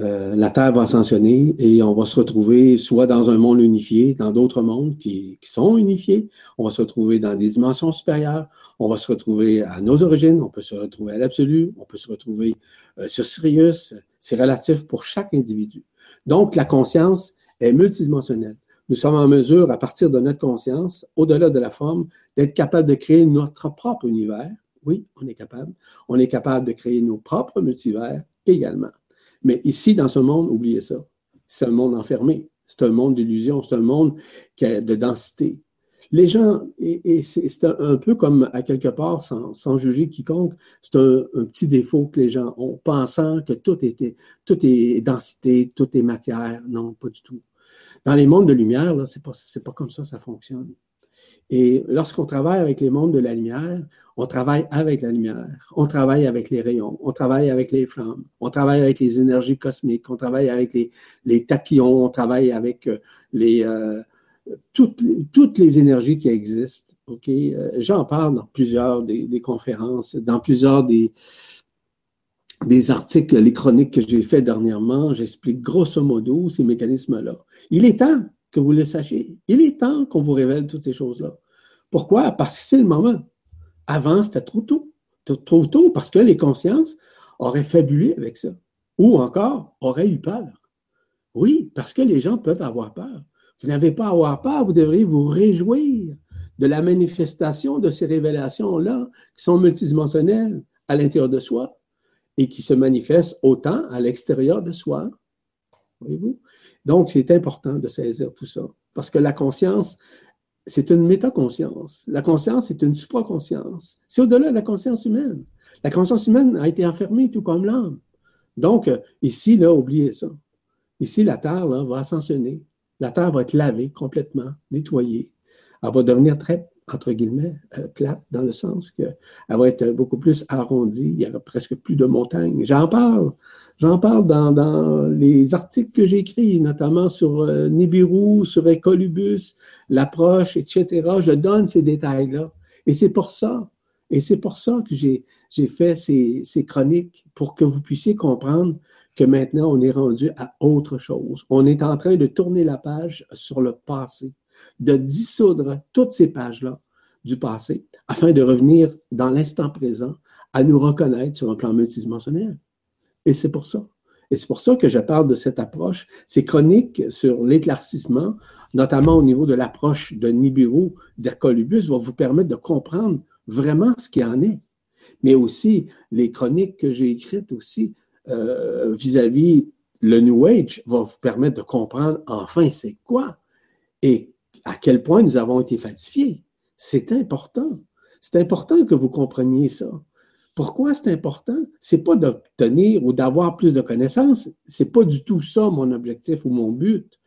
Euh, la Terre va ascensionner et on va se retrouver soit dans un monde unifié, dans d'autres mondes qui, sont unifiés. On va se retrouver dans des dimensions supérieures. On va se retrouver à nos origines. On peut se retrouver à l'absolu. On peut se retrouver euh, sur Sirius. C'est relatif pour chaque individu. Donc, la conscience est multidimensionnelle. Nous sommes en mesure, à partir de notre conscience, au-delà de la forme, d'être capable de créer notre propre univers. Oui, on est capable. On est capable de créer nos propres multivers également. Mais ici, dans ce monde, oubliez ça. C'est un monde enfermé. C'est un monde d'illusion. C'est un monde qui a de densité. Les gens, et, c'est un, peu comme à quelque part, sans, juger quiconque, c'est un, petit défaut que les gens ont, pensant que tout, était, tout est densité, tout est matière. Non, pas du tout. Dans les mondes de lumière, ce n'est pas, comme ça ça fonctionne. Et lorsqu'on travaille avec les mondes de la lumière, on travaille avec la lumière, on travaille avec les rayons, on travaille avec les flammes, on travaille avec les énergies cosmiques, on travaille avec les, les tachyons, on travaille avec euh, les, euh, toutes, les énergies qui existent. Euh, J'en parle dans plusieurs des, des, conférences, dans plusieurs des, des articles, les chroniques que j'ai fait dernièrement. J'explique grosso modo ces mécanismes-là. Il est temps que vous le sachiez. Il est temps qu'on vous révèle toutes ces choses-là. Pourquoi? Parce que c'est le moment. Avant, c'était trop tôt. Trop tôt parce que les consciences auraient fabulé avec ça. Ou encore, auraient eu peur. Oui, parce que les gens peuvent avoir peur. Vous n'avez pas à avoir peur, vous devriez vous réjouir de la manifestation de ces révélations-là qui sont multidimensionnelles à l'intérieur de soi et qui se manifestent autant à l'extérieur de soi voyez-vous? Donc, c'est important de saisir tout ça, parce que la conscience, c'est une métaconscience. La conscience, c'est une supraconscience. C'est au-delà de la conscience humaine. La conscience humaine a été enfermée tout comme l'âme. Donc, euh, ici, là, oubliez ça. Ici, la Terre là, va ascensionner. La Terre va être lavée complètement, nettoyée. Elle va devenir très, entre guillemets, euh, plate, dans le sens qu'elle va être beaucoup plus arrondie. Il n'y aura presque plus de montagnes. J'en parle. J'en parle dans, les articles que j'ai écrits, notamment sur euh, Nibiru, sur Ecolubus, l'approche, etc. Je donne ces détails-là. Et c'est pour ça et c'est pour ça que j'ai fait ces, chroniques, pour que vous puissiez comprendre que maintenant, on est rendu à autre chose. On est en train de tourner la page sur le passé, de dissoudre toutes ces pages-là du passé, afin de revenir dans l'instant présent à nous reconnaître sur un plan multidimensionnel. Et c'est pour ça. Et c'est pour ça que je parle de cette approche. Ces chroniques sur l'éclaircissement, notamment au niveau de l'approche de Nibiru, d'Hercolubus, vont vous permettre de comprendre vraiment ce qu'il en est. Mais aussi, les chroniques que j'ai écrites aussi euh, vis-à-vis le New Age vont vous permettre de comprendre enfin c'est quoi et à quel point nous avons été falsifiés. C'est important. C'est important que vous compreniez ça. Pourquoi c'est important? C'est pas d'obtenir ou d'avoir plus de connaissances. C'est pas du tout ça mon objectif ou mon but.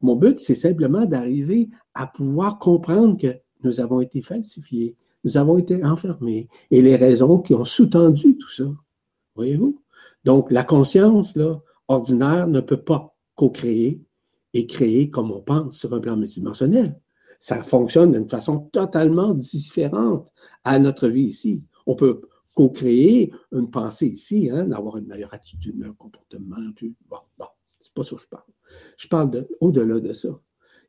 Mon but, c'est simplement d'arriver à pouvoir comprendre que nous avons été falsifiés, nous avons été enfermés et les raisons qui ont sous-tendu tout ça. Voyez-vous? Donc, la conscience, ordinaire, ne peut pas co-créer et créer comme on pense sur un plan multidimensionnel. Ça fonctionne d'une façon totalement différente à notre vie ici. On peut co-créer une pensée ici, hein, d'avoir une meilleure attitude, un meilleur comportement. Bon, bon, c'est pas ça que je parle. Je parle de, au-delà de ça.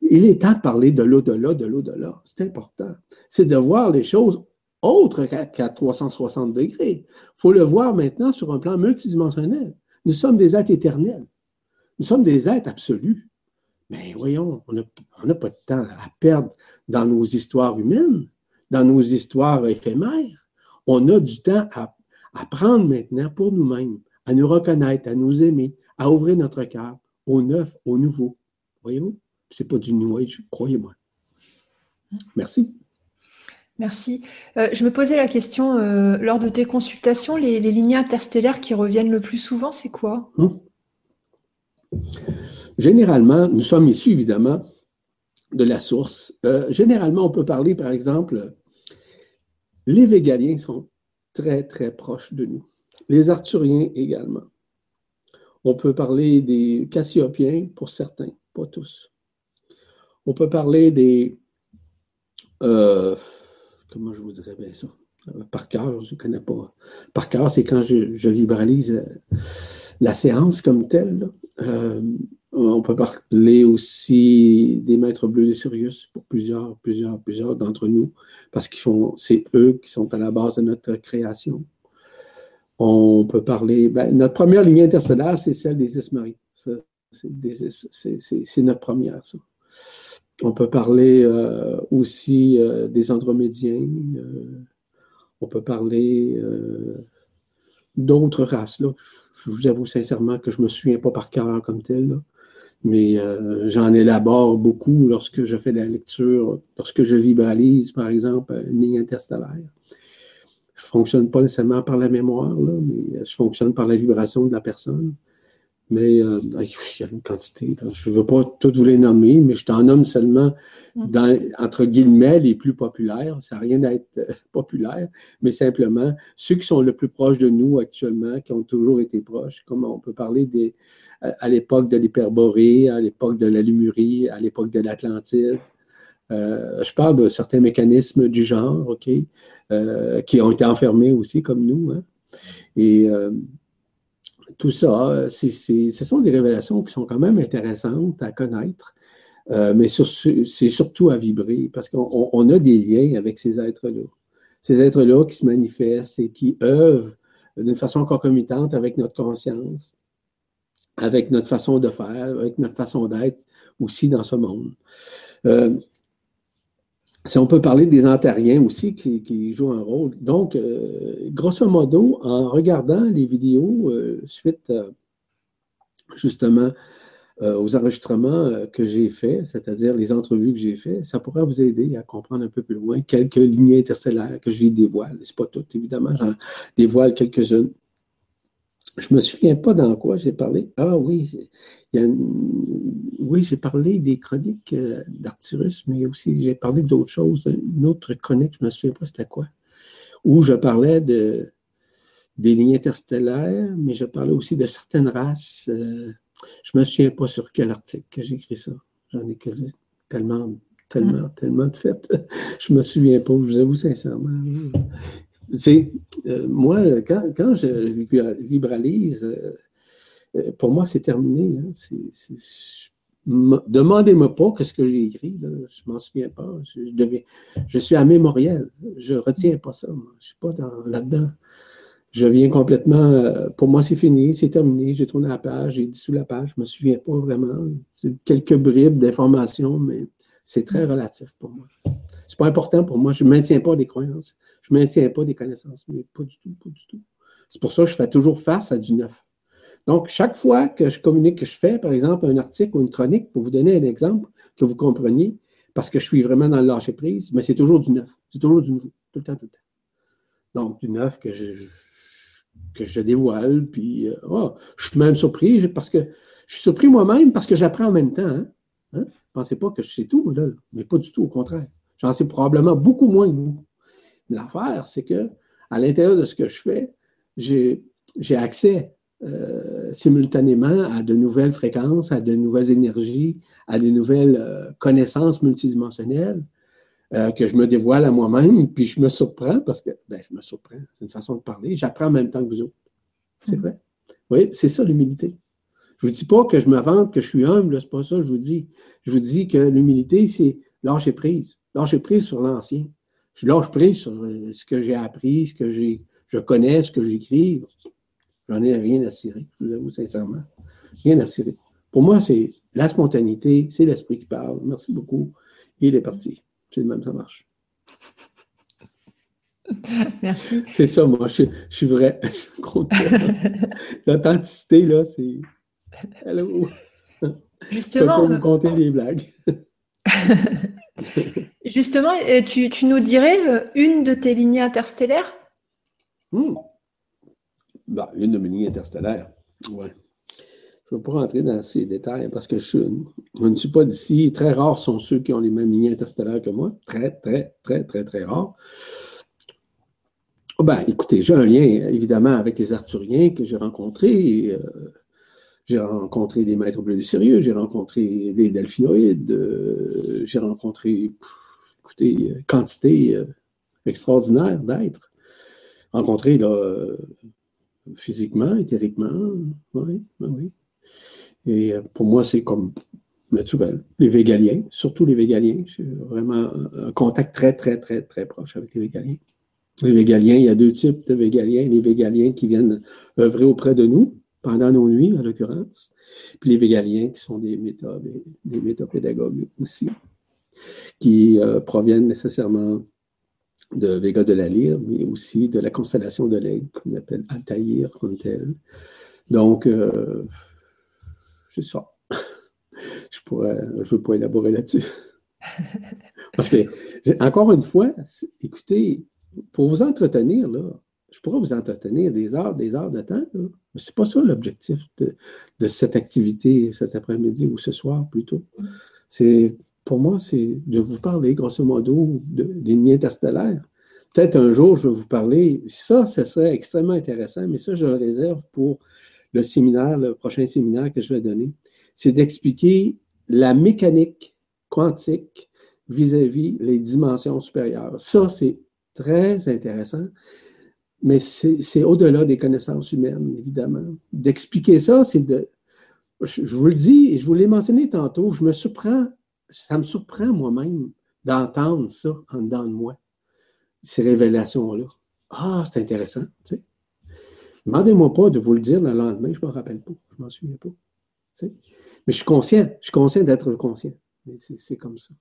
Il est temps de parler de l'au-delà, de l'au-delà. C'est important. C'est de voir les choses autres qu'à 360 degrés. Il faut le voir maintenant sur un plan multidimensionnel. Nous sommes des êtres éternels. Nous sommes des êtres absolus. Mais voyons, on n'a pas de temps à perdre dans nos histoires humaines, dans nos histoires éphémères. On a du temps à, à prendre maintenant pour nous-mêmes, à nous reconnaître, à nous aimer, à ouvrir notre cœur au neuf, au nouveau. Voyez-vous? C'est pas du New Age, croyez-moi. Merci. Merci. Euh, je me posais la question, euh, lors de tes consultations, les, lignes interstellaires qui reviennent le plus souvent, c'est quoi? Hum. Généralement, nous sommes issus évidemment de la source. Euh, généralement, on peut parler, par exemple, les végaliens sont très, très proches de nous. Les arthuriens également. On peut parler des cassiopiens pour certains, pas tous. On peut parler des. Comment je vous dirais? Bien ça? Euh, par cœur, je ne connais pas. Par cœur, c'est quand je, vibralise euh, la séance comme telle. on peut parler aussi des maîtres bleus de Sirius pour plusieurs, plusieurs, plusieurs d'entre nous, parce qu'ils font, c'est eux qui sont à la base de notre création. On peut parler, ben, notre première ligne interstellaire, c'est celle des Ismaries. C'est notre première, ça. On peut parler euh, aussi euh, des Andromédiens. Euh, on peut parler d'autres races. Je vous avoue sincèrement que je ne me souviens pas par cœur comme tel, mais j'en élabore beaucoup lorsque je fais la lecture, lorsque je vibralise, par exemple, une ligne interstellaire. Je ne fonctionne pas nécessairement par la mémoire, mais je fonctionne par la vibration de la personne. Mais euh, il y a une quantité. Je ne veux pas toutes vous les nommer, mais je t'en nomme seulement mm. dans, entre guillemets, les plus populaires. Ça n'a rien d'être euh, populaire, mais simplement ceux qui sont le plus proches de nous actuellement, qui ont toujours été proches, comme on peut parler des, à, l'époque de l'Hyperborée, à l'époque de la Lumurie, à l'époque de l'Atlantide. Euh, je parle de certains mécanismes du genre, OK, qui ont été enfermés aussi, comme nous. Hein. Et tout ça, ce sont des révélations qui sont quand même intéressantes à connaître, euh, mais c'est surtout à vibrer parce qu'on a des liens avec ces êtres-là. Ces êtres-là qui se manifestent et qui œuvrent d'une façon concomitante avec notre conscience, avec notre façon de faire, avec notre façon d'être aussi dans ce monde. Euh, si on peut parler des antariens aussi qui, jouent un rôle. Donc, euh, grosso modo, en regardant les vidéos euh, suite euh, justement aux enregistrements que j'ai faits, c'est-à-dire les entrevues que j'ai faites, ça pourrait vous aider à comprendre un peu plus loin quelques lignées interstellaires que j'ai dévoile. C'est pas toutes, évidemment, j'en dévoile quelques-unes. Je me souviens pas dans quoi j'ai parlé. Ah oui, oui, j'ai parlé des chroniques euh, d'Arturus, mais aussi j'ai parlé d'autres choses. Une autre chronique, je me souviens pas c'était quoi, où je parlais de, des lignes interstellaires, mais je parlais aussi de certaines races. Je ne me souviens pas sur quel article que j'ai écrit ça. J'en ai tellement, tellement, tellement de fait. je ne me souviens pas, je vous avoue sincèrement. C'est, euh, moi, quand, quand, je vibralise, euh, euh, pour moi, c'est terminé. Hein. Demandez-moi pas ce que j'ai écrit, je ne m'en souviens pas. Je, je suis à mémoriel. Je ne retiens pas ça. Je ne suis pas là-dedans je viens complètement. Euh, pour moi, c'est fini, c'est terminé. J'ai tourné la page, j'ai dissous la page. Je ne me souviens pas vraiment. C'est quelques bribes d'informations, mais c'est très relatif pour moi. C'est pas important pour moi. Je ne maintiens pas des croyances. Je ne maintiens pas des connaissances, mais pas du tout, pas du tout. C'est pour ça que je fais toujours face à du neuf. Donc, chaque fois que je communique, que je fais, par exemple, un article ou une chronique, pour vous donner un exemple, que vous compreniez, parce que je suis vraiment dans le lâcher prise, mais c'est toujours du neuf. C'est toujours du nouveau, tout le temps, tout le temps. Donc, du neuf que je que je dévoile. Puis, euh, oh, je suis même surpris parce que je suis surpris moi-même parce que j'apprends en même temps. Hein? Hein? Pensez pas que je sais tout, là, mais pas du tout, au contraire. J'en sais probablement beaucoup moins que vous. L'affaire, c'est que à l'intérieur de ce que je fais, j'ai accès euh, simultanément à de nouvelles fréquences, à de nouvelles énergies, à de nouvelles euh, connaissances multidimensionnelles. Euh, que je me dévoile à moi-même, puis je me surprends parce que, ben, je me surprends, c'est une façon de parler, j'apprends en même temps que vous autres. C'est mm. vrai. Oui, c'est ça l'humilité. Je ne vous dis pas que je me vante, que je suis humble, c'est pas ça que je vous dis. Je vous dis que l'humilité, c'est lâcher prise. Lâcher prise sur l'ancien. Je lâche prise sur euh, ce que j'ai appris, ce que j'ai, je connais, ce que j'écris. J'en ai rien à cirer, je vous avoue sincèrement. Rien à cirer. Pour moi, c'est la spontanéité, c'est l'esprit qui parle. Merci beaucoup. Il est parti. C'est le même, ça marche. Merci. C'est ça, moi, je, suis vrai. L'authenticité, là, c'est. Hello. Justement. Je vous compter des blagues. Justement, euh, tu, nous dirais euh, une de tes lignées interstellaires? Hmm. bah, Une de mes lignées interstellaires, ouais. Je ne vais pas rentrer dans ces détails parce que je, ne suis pas d'ici. Très rares sont ceux qui ont les mêmes lignes interstellaires que moi. Très, très, très, très, très rares. Oh, ben, écoutez, j'ai un lien évidemment avec les Arthuriens que j'ai rencontrés. Euh, j'ai rencontré des maîtres bleus du sérieux, j'ai rencontré des delphinoïdes, j'ai rencontré, écoutez, quantité euh, extraordinaire d'êtres. Rencontré là, physiquement, éthériquement, oui, oui. Et euh, pour moi, c'est comme naturel. Les végaliens, surtout les végaliens. J'ai vraiment un contact très, très, très, très proche avec les végaliens. Les végaliens, il y a deux types de végaliens. Les végaliens qui viennent œuvrer auprès de nous, pendant nos nuits, en l'occurrence. Puis les végaliens qui sont des, méta, des, métapédagogues aussi, qui euh, proviennent nécessairement de Vega de la Lyre, mais aussi de la constellation de l'aigle, qu'on appelle Altaïr comme tel. Donc, euh, c'est ça. je pourrais, je ne veux pas élaborer là-dessus. Parce que, encore une fois, écoutez, pour vous entretenir, là, je pourrais vous entretenir des heures, des heures de temps, mais ce n'est pas ça l'objectif de, cette activité cet après-midi ou ce soir plutôt. C'est, pour moi, c'est de vous parler, grosso modo, des lignes interstellaires. Peut-être un jour, je vais vous parler, ça, ce serait extrêmement intéressant, mais ça, je le réserve pour le séminaire, le prochain séminaire que je vais donner, c'est d'expliquer la mécanique quantique vis-à-vis les dimensions supérieures. Ça, c'est très intéressant, mais c'est au-delà des connaissances humaines, évidemment. D'expliquer ça, c'est de... Je, vous le dis, et je vous l'ai mentionné tantôt, je me surprends, ça me surprend moi-même d'entendre ça en dedans de moi, ces révélations-là. Ah, c'est intéressant, tu sais. Demandez-moi pas de vous le dire le lendemain, je ne m'en rappelle pas, je m'en souviens pas. Mais je suis conscient, je suis conscient d'être conscient. c'est comme ça.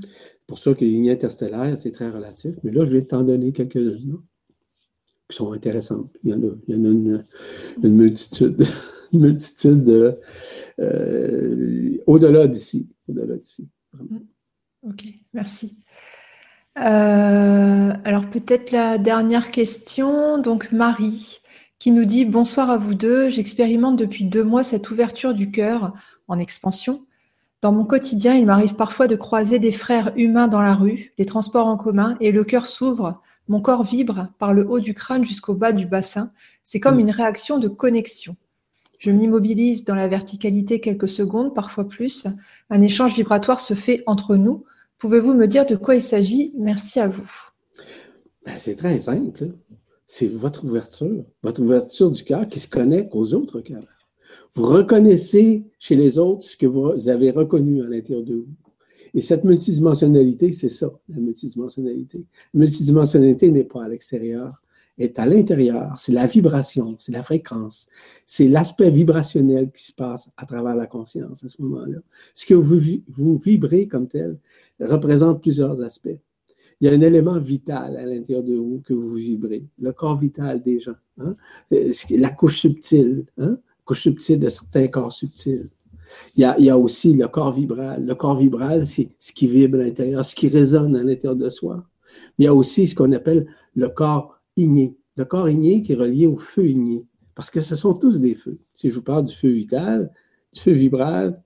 C'est pour ça que les lignes interstellaires, c'est très relatif. Mais là, je vais t'en donner quelques-unes. qui sont intéressantes. Il y en a, il y en a une, multitude, une multitude de, euh, au-delà d'ici. Au-delà d'ici. Ok, merci. Euh, alors peut-être la dernière question. Donc Marie qui nous dit bonsoir à vous deux. J'expérimente depuis deux mois cette ouverture du cœur en expansion. Dans mon quotidien, il m'arrive parfois de croiser des frères humains dans la rue, les transports en commun, et le cœur s'ouvre, mon corps vibre par le haut du crâne jusqu'au bas du bassin. C'est comme une réaction de connexion. Je m'immobilise dans la verticalité quelques secondes, parfois plus. Un échange vibratoire se fait entre nous. Pouvez-vous me dire de quoi il s'agit? Merci à vous. Ben, c'est très simple. C'est votre ouverture, votre ouverture du cœur qui se connecte aux autres cœurs. Vous reconnaissez chez les autres ce que vous avez reconnu à l'intérieur de vous. Et cette multidimensionnalité, c'est ça, la multidimensionnalité. La multidimensionnalité n'est pas à l'extérieur, est à l'intérieur. C'est la vibration, c'est la fréquence, c'est l'aspect vibrationnel qui se passe à travers la conscience à ce moment-là. Ce que vous, vibrez comme tel représente plusieurs aspects. Il y a un élément vital à l'intérieur de vous que vous vibrez, le corps vital des gens, hein? la couche subtile, hein? couche subtile de certains corps subtils. Il y, a, il y a aussi le corps vibral. Le corps vibral, c'est ce qui vibre à l'intérieur, ce qui résonne à l'intérieur de soi. Mais il y a aussi ce qu'on appelle le corps igné. Le corps igné qui est relié au feu igné. Parce que ce sont tous des feux. Si je vous parle du feu vital, du feu vibral,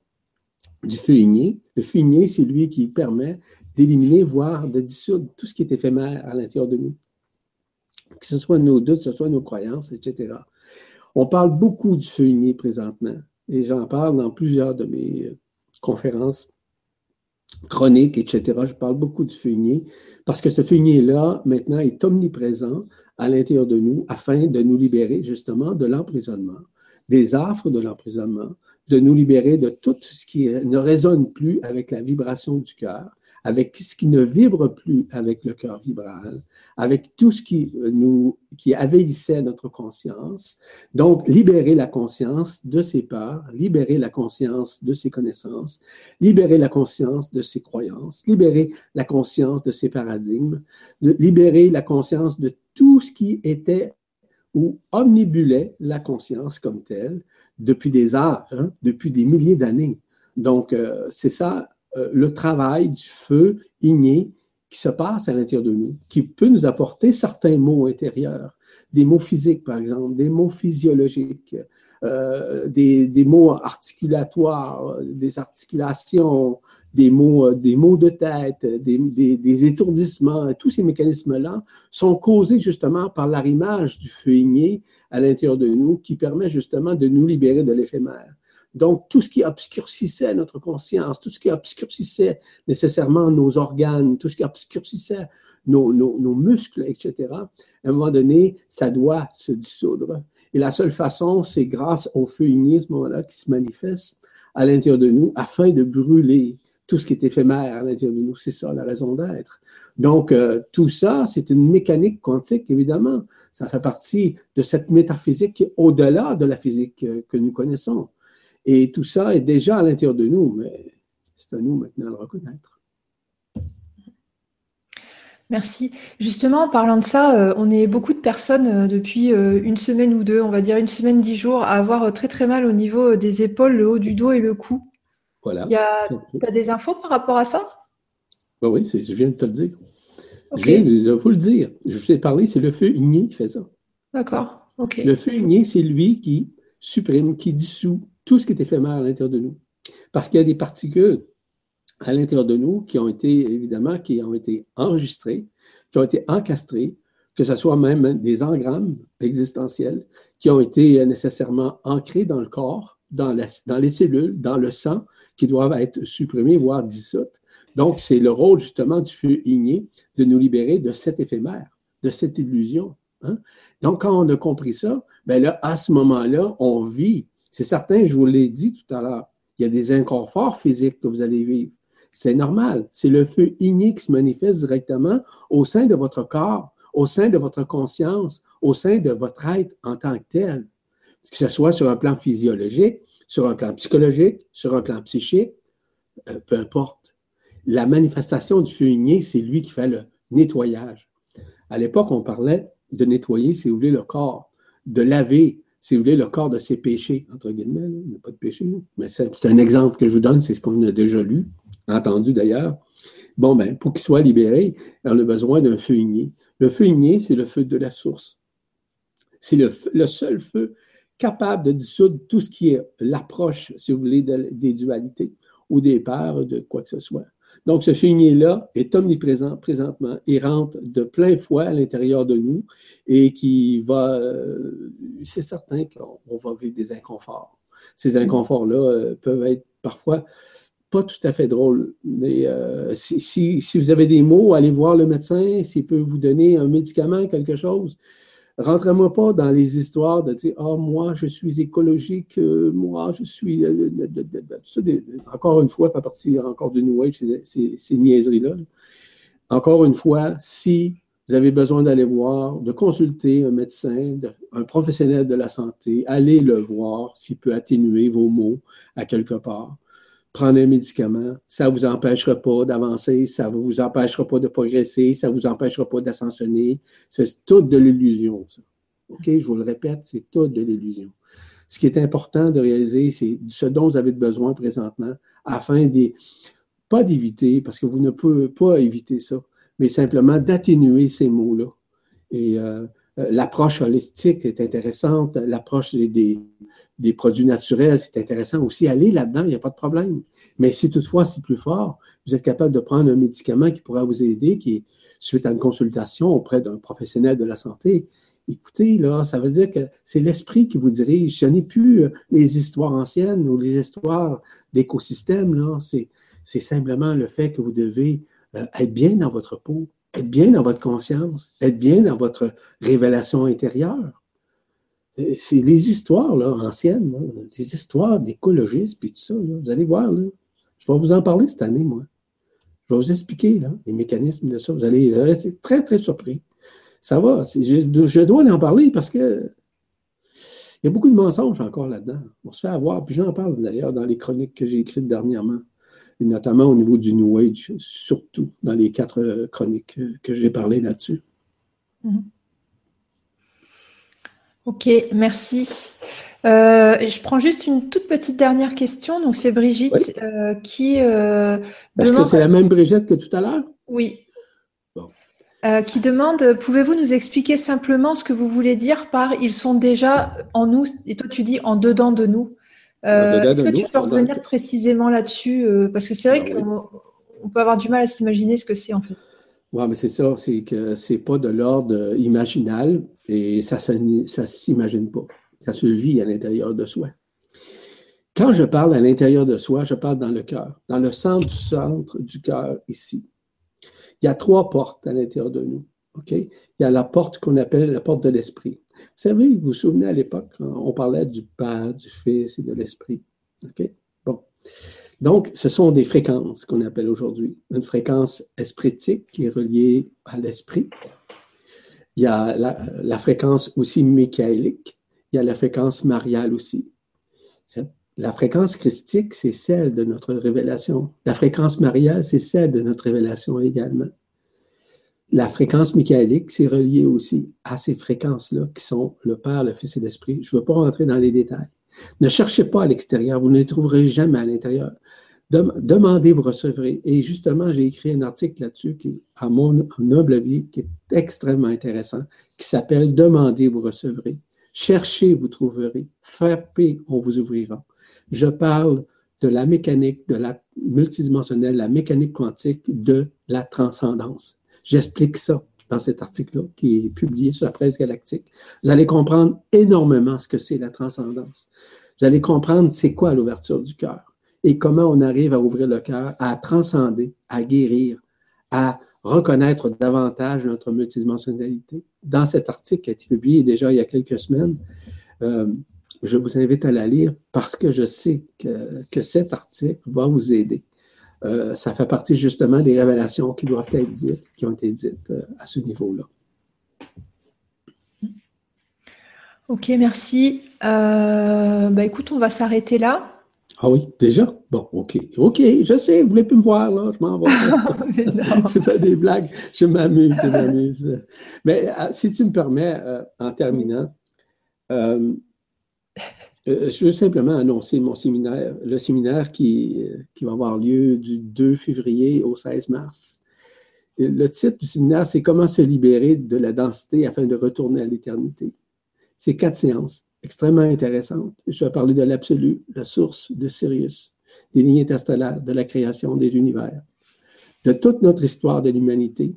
du feu igné, le feu igné, c'est lui qui permet d'éliminer, voire de dissoudre tout ce qui est éphémère à l'intérieur de nous. Que ce soit nos doutes, que ce soit nos croyances, etc. On parle beaucoup du feu igné présentement, et j'en parle dans plusieurs de mes euh, conférences chroniques, etc. Je parle beaucoup feu igné, parce que ce igné-là, maintenant, est omniprésent à l'intérieur de nous afin de nous libérer justement de l'emprisonnement, des affres de l'emprisonnement, de nous libérer de tout ce qui ne résonne plus avec la vibration du cœur, avec ce qui ne vibre plus avec le cœur vibral, avec tout ce qui euh, nous, qui notre conscience. Donc, libérer la conscience de ses peurs, libérer la conscience de ses connaissances, libérer la conscience de ses croyances, libérer la conscience de ses paradigmes, libérer la conscience de tout ce qui était ou omnibulait la conscience comme telle depuis des âges, hein, depuis des milliers d'années. Donc, euh, c'est ça euh, le travail du feu igné qui se passe à l'intérieur de nous, qui peut nous apporter certains mots intérieurs, des mots physiques par exemple, des mots physiologiques, euh, des, mots articulatoires, des articulations, des mots, euh, des mots de tête, des, des étourdissements. Tous ces mécanismes-là sont causés justement par l'arrimage du feu igné à l'intérieur de nous qui permet justement de nous libérer de l'éphémère. Donc, tout ce qui obscurcissait notre conscience, tout ce qui obscurcissait nécessairement nos organes, tout ce qui obscurcissait nos, muscles, etc., à un moment donné, ça doit se dissoudre. Et la seule façon, c'est grâce au feu igné, ce moment-là, qui se manifeste à l'intérieur de nous afin de brûler tout ce qui est éphémère à l'intérieur de nous. C'est ça la raison d'être. Donc, euh, tout ça, c'est une mécanique quantique, évidemment. Ça fait partie de cette métaphysique qui est au-delà de la physique euh, que nous connaissons. Et tout ça est déjà à l'intérieur de nous, mais c'est à nous maintenant de le reconnaître. Merci. Justement, en parlant de ça, euh, on est beaucoup de personnes euh, depuis euh, une semaine ou deux, on va dire une semaine, dix jours, à avoir très très mal au niveau des épaules, le haut du dos et le cou. Voilà. Il y a, des infos par rapport à ça? Ben Oui, je viens de te le dire. Je viens de vous le dire. Je vous ai parlé, c'est le feu igné qui fait ça. D'accord. Le feu igné, c'est lui qui supprime, qui dissout tout ce qui est éphémère à l'intérieur de nous. Parce qu'il y a des particules à l'intérieur de nous qui ont été, évidemment, qui ont été enregistrées, qui ont été encastrées, que ce soit même des engrammes existentiels qui ont été nécessairement ancrés dans le corps, dans, dans les cellules, dans le sang, qui doivent être supprimés, voire dissoutes. Donc, c'est le rôle justement du feu igné de nous libérer de cet éphémère, de cette illusion. Hein? Donc, quand on a compris ça, ben là, à ce moment-là, on vit c'est certain, je vous l'ai dit tout à l'heure, il y a des inconforts physiques que vous allez vivre. C'est normal. C'est le feu igné qui se manifeste directement au sein de votre corps, au sein de votre conscience, au sein de votre être en tant que tel. Que ce soit sur un plan physiologique, sur un plan psychologique, sur un plan psychique, euh, peu importe. La manifestation du feu igné, c'est lui qui fait le nettoyage. À l'époque, on parlait de nettoyer, si vous voulez, le corps, de laver, si vous voulez, le corps de ses péchés, entre guillemets. Il n'y a pas de péché, mais c'est un exemple que je vous donne, c'est ce qu'on a déjà lu, entendu d'ailleurs. Bon, ben, pour qu'il soit libéré, on a besoin d'un feu igné. Le feu igné, c'est le feu de la source. C'est le, seul feu capable de dissoudre tout ce qui est l'approche, si vous voulez, des dualités ou des peurs de quoi que ce soit. Donc, ce fumier-là est omniprésent présentement. Il rentre de plein fouet à l'intérieur de nous et qui va, euh, c'est certain qu'on va vivre des inconforts. Ces inconforts-là euh, peuvent être parfois pas tout à fait drôles, mais euh, si, si, vous avez des mots, allez voir le médecin, s'il peut vous donner un médicament, quelque chose. Rentrez-moi pas dans les histoires de dire Ah, moi, je suis écologique, euh, moi, je suis. Euh, encore une fois, à partir encore du New Age, ces, niaiseries-là. Encore une fois, si vous avez besoin d'aller voir, de consulter un médecin, un professionnel de la santé, allez le voir s'il peut atténuer vos maux à quelque part prendre un médicament, ça ne vous empêchera pas d'avancer, ça ne vous empêchera pas de progresser, ça ne vous empêchera pas d'ascensionner. C'est tout de l'illusion, ça. OK? Je vous le répète, c'est tout de l'illusion. Ce qui est important de réaliser, c'est ce dont vous avez besoin présentement afin de, pas d'éviter, parce que vous ne pouvez pas éviter ça, mais simplement d'atténuer ces mots-là. Et euh, l'approche holistique est intéressante, l'approche des, produits naturels, c'est intéressant aussi. Allez là-dedans, il n'y a pas de problème. Mais si toutefois c'est plus fort, vous êtes capable de prendre un médicament qui pourra vous aider, qui est suite à une consultation auprès d'un professionnel de la santé. Écoutez, là, ça veut dire que c'est l'esprit qui vous dirige. Ce n'est plus euh, les histoires anciennes ou les histoires d'écosystèmes. C'est simplement le fait que vous devez euh, être bien dans votre peau, être bien dans votre conscience, être bien dans votre révélation intérieure. Euh, c'est les histoires là, anciennes, les histoires d'écologistes, puis tout ça. vous allez voir, là, je vais vous en parler cette année, moi. Je vais vous expliquer là, les mécanismes de ça. Vous allez rester très, très surpris. Ça va, je, je, dois en parler parce que il y a beaucoup de mensonges encore là-dedans. On se fait avoir, puis j'en parle d'ailleurs dans les chroniques que j'ai écrites dernièrement notamment au niveau du New Age, surtout dans les quatre euh, chroniques que j'ai parlé là-dessus. Mhm. Ok, merci. Euh, je prends juste une toute petite dernière question. Donc, c'est Brigitte euh, qui. Est-ce que c'est la même Brigitte que tout à l'heure? Oui. qui demande Pouvez-vous nous expliquer simplement ce que vous voulez dire par ils sont déjà en nous Et toi, tu dis en dedans de nous. Euh, est-ce que tu peux revenir précisément là-dessus euh, Parce que c'est vrai ah qu'on peut avoir du mal à s'imaginer ce que c'est en fait. Oui, mais c'est ça, c'est que c'est pas de l'ordre imaginal et ça ne s'imagine pas. Ça se vit à l'intérieur de soi. Quand je parle à l'intérieur de soi, je parle dans le cœur, dans le centre du centre du cœur ici. Il y a trois portes à l'intérieur de nous. OK? Il y a la porte qu'on appelle la porte de l'esprit. Vous savez, vous vous souvenez à l'époque, on parlait du Père, du Fils et de l'Esprit. Bon. Donc, ce sont des fréquences qu'on appelle aujourd'hui. Une fréquence espritique qui est reliée à l'esprit. Il y a la, fréquence aussi michaélique. Il y a la fréquence mariale aussi. La fréquence christique, c'est celle de notre révélation. La fréquence mariale, c'est celle de notre révélation également. La fréquence michaélique, c'est relié aussi à ces fréquences-là qui sont le Père, le Fils et l'Esprit. Je ne veux pas rentrer dans les détails. Ne cherchez pas à l'extérieur, vous ne les trouverez jamais à l'intérieur. Demandez, vous recevrez. Et justement, j'ai écrit un article là-dessus qui, à mon noble avis, qui est extrêmement intéressant, qui s'appelle Demandez, vous recevrez. Cherchez, vous trouverez. Frappez, on vous ouvrira. Je parle de la mécanique, de multidimensionnelle, la mécanique quantique de la transcendance. J'explique ça dans cet article-là qui est publié sur la presse galactique. Vous allez comprendre énormément ce que c'est la transcendance. Vous allez comprendre c'est quoi l'ouverture du cœur et comment on arrive à ouvrir le cœur, à transcender, à guérir, à reconnaître davantage notre multidimensionnalité. Dans cet article qui a été publié déjà il y a quelques semaines, euh, je vous invite à la lire parce que je sais que, que cet article va vous aider euh, ça fait partie justement des révélations qui doivent être dites, qui ont été dites euh, à ce niveau-là. Ok, merci. Euh, bah, écoute, on va s'arrêter là. Ah oui, déjà? Bon, OK. OK, je sais, vous ne voulez plus me voir, là, je m'en vais. je fais des blagues, je m'amuse, je m'amuse. Mais si tu me permets, en terminant, euh, je veux simplement annoncer mon séminaire, le séminaire qui, qui va avoir lieu du 2 février au 16 mars. Le titre du séminaire, c'est Comment se libérer de la densité afin de retourner à l'éternité. C'est quatre séances extrêmement intéressantes. Je vais parler de l'absolu, la source de Sirius, des lignes interstellaires, de la création des univers, de toute notre histoire de l'humanité,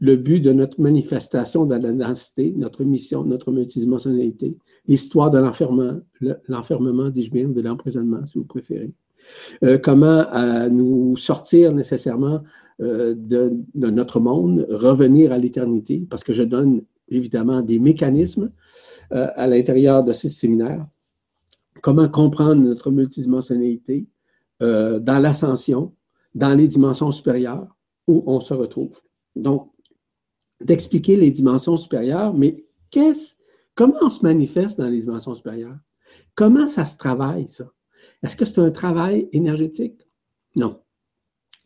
le but de notre manifestation dans la densité, notre mission, notre multidimensionnalité, l'histoire de l'enfermement, l'enfermement, dis-je bien, de l'emprisonnement, si vous préférez. Euh, comment euh, nous sortir nécessairement euh, de, de, notre monde, revenir à l'éternité, parce que je donne évidemment des mécanismes à l'intérieur de ce séminaire. Comment comprendre notre multidimensionnalité dans l'ascension, dans les dimensions supérieures où on se retrouve. Donc, d'expliquer les dimensions supérieures, mais qu'est-ce, comment on se manifeste dans les dimensions supérieures? Comment ça se travaille, ça? Est-ce que c'est un travail énergétique? Non.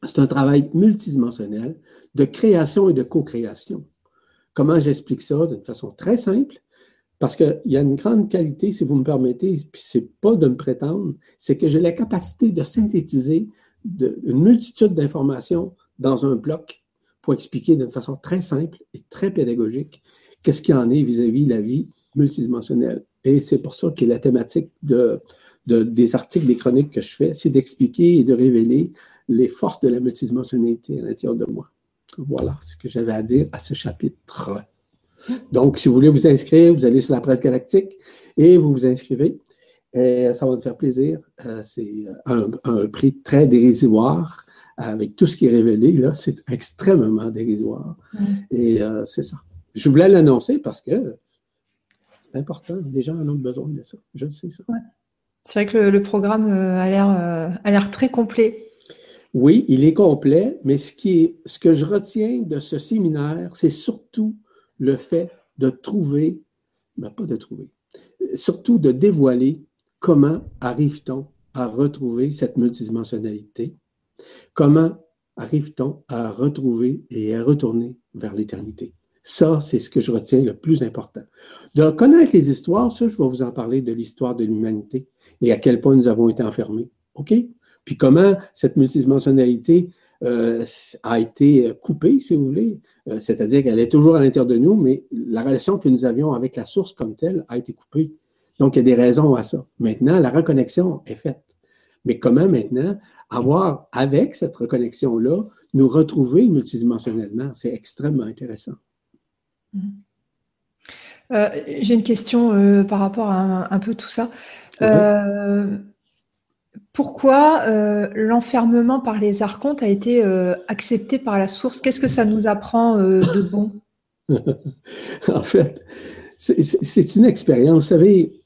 C'est un travail multidimensionnel de création et de co-création. Comment j'explique ça? D'une façon très simple? Parce qu'il y a une grande qualité, si vous me permettez, puis c'est pas de me prétendre, c'est que j'ai la capacité de synthétiser une multitude d'informations dans un bloc pour expliquer d'une façon très simple et très pédagogique qu'est-ce qu'il en est vis-à-vis de la vie multidimensionnelle. Et c'est pour ça que la thématique de, des articles, des chroniques que je fais, c'est d'expliquer et de révéler les forces de la multidimensionnalité à l'intérieur de moi. Voilà ce que j'avais à dire à ce chapitre. Donc, si vous voulez vous inscrire, vous allez sur la presse galactique et vous vous inscrivez. Et ça va me faire plaisir. Euh, c'est un, prix très dérisoire avec tout ce qui est révélé. Là, c'est extrêmement dérisoire. Mm. Et euh, c'est ça. Je voulais l'annoncer parce que c'est important. Les gens en ont besoin de ça. Je sais ça. C'est vrai que le, programme euh, a l'air très complet. Oui, il est complet, mais ce, qui est, ce que je retiens de ce séminaire, c'est surtout le fait de trouver, ben pas de trouver, surtout de dévoiler comment arrive-t-on à retrouver cette multidimensionnalité, comment arrive-t-on à retrouver et à retourner vers l'éternité? Ça, c'est ce que je retiens le plus important. De connaître les histoires, ça, je vais vous en parler de l'histoire de l'humanité et à quel point nous avons été enfermés. OK? Puis comment cette multidimensionnalité euh, a été coupée, si vous voulez. Euh, c'est-à-dire qu'elle est toujours à l'intérieur de nous, mais la relation que nous avions avec la source comme telle a été coupée. Donc, il y a des raisons à ça. Maintenant, la reconnexion est faite. Mais comment maintenant avoir, avec cette reconnexion-là, nous retrouver multidimensionnellement? C'est extrêmement intéressant. Euh, j'ai une question par rapport à un, peu tout ça pourquoi euh, l'enfermement par les archontes a été euh, accepté par la source? Qu'est-ce que ça nous apprend euh, de bon? En fait, c'est une expérience. Vous savez,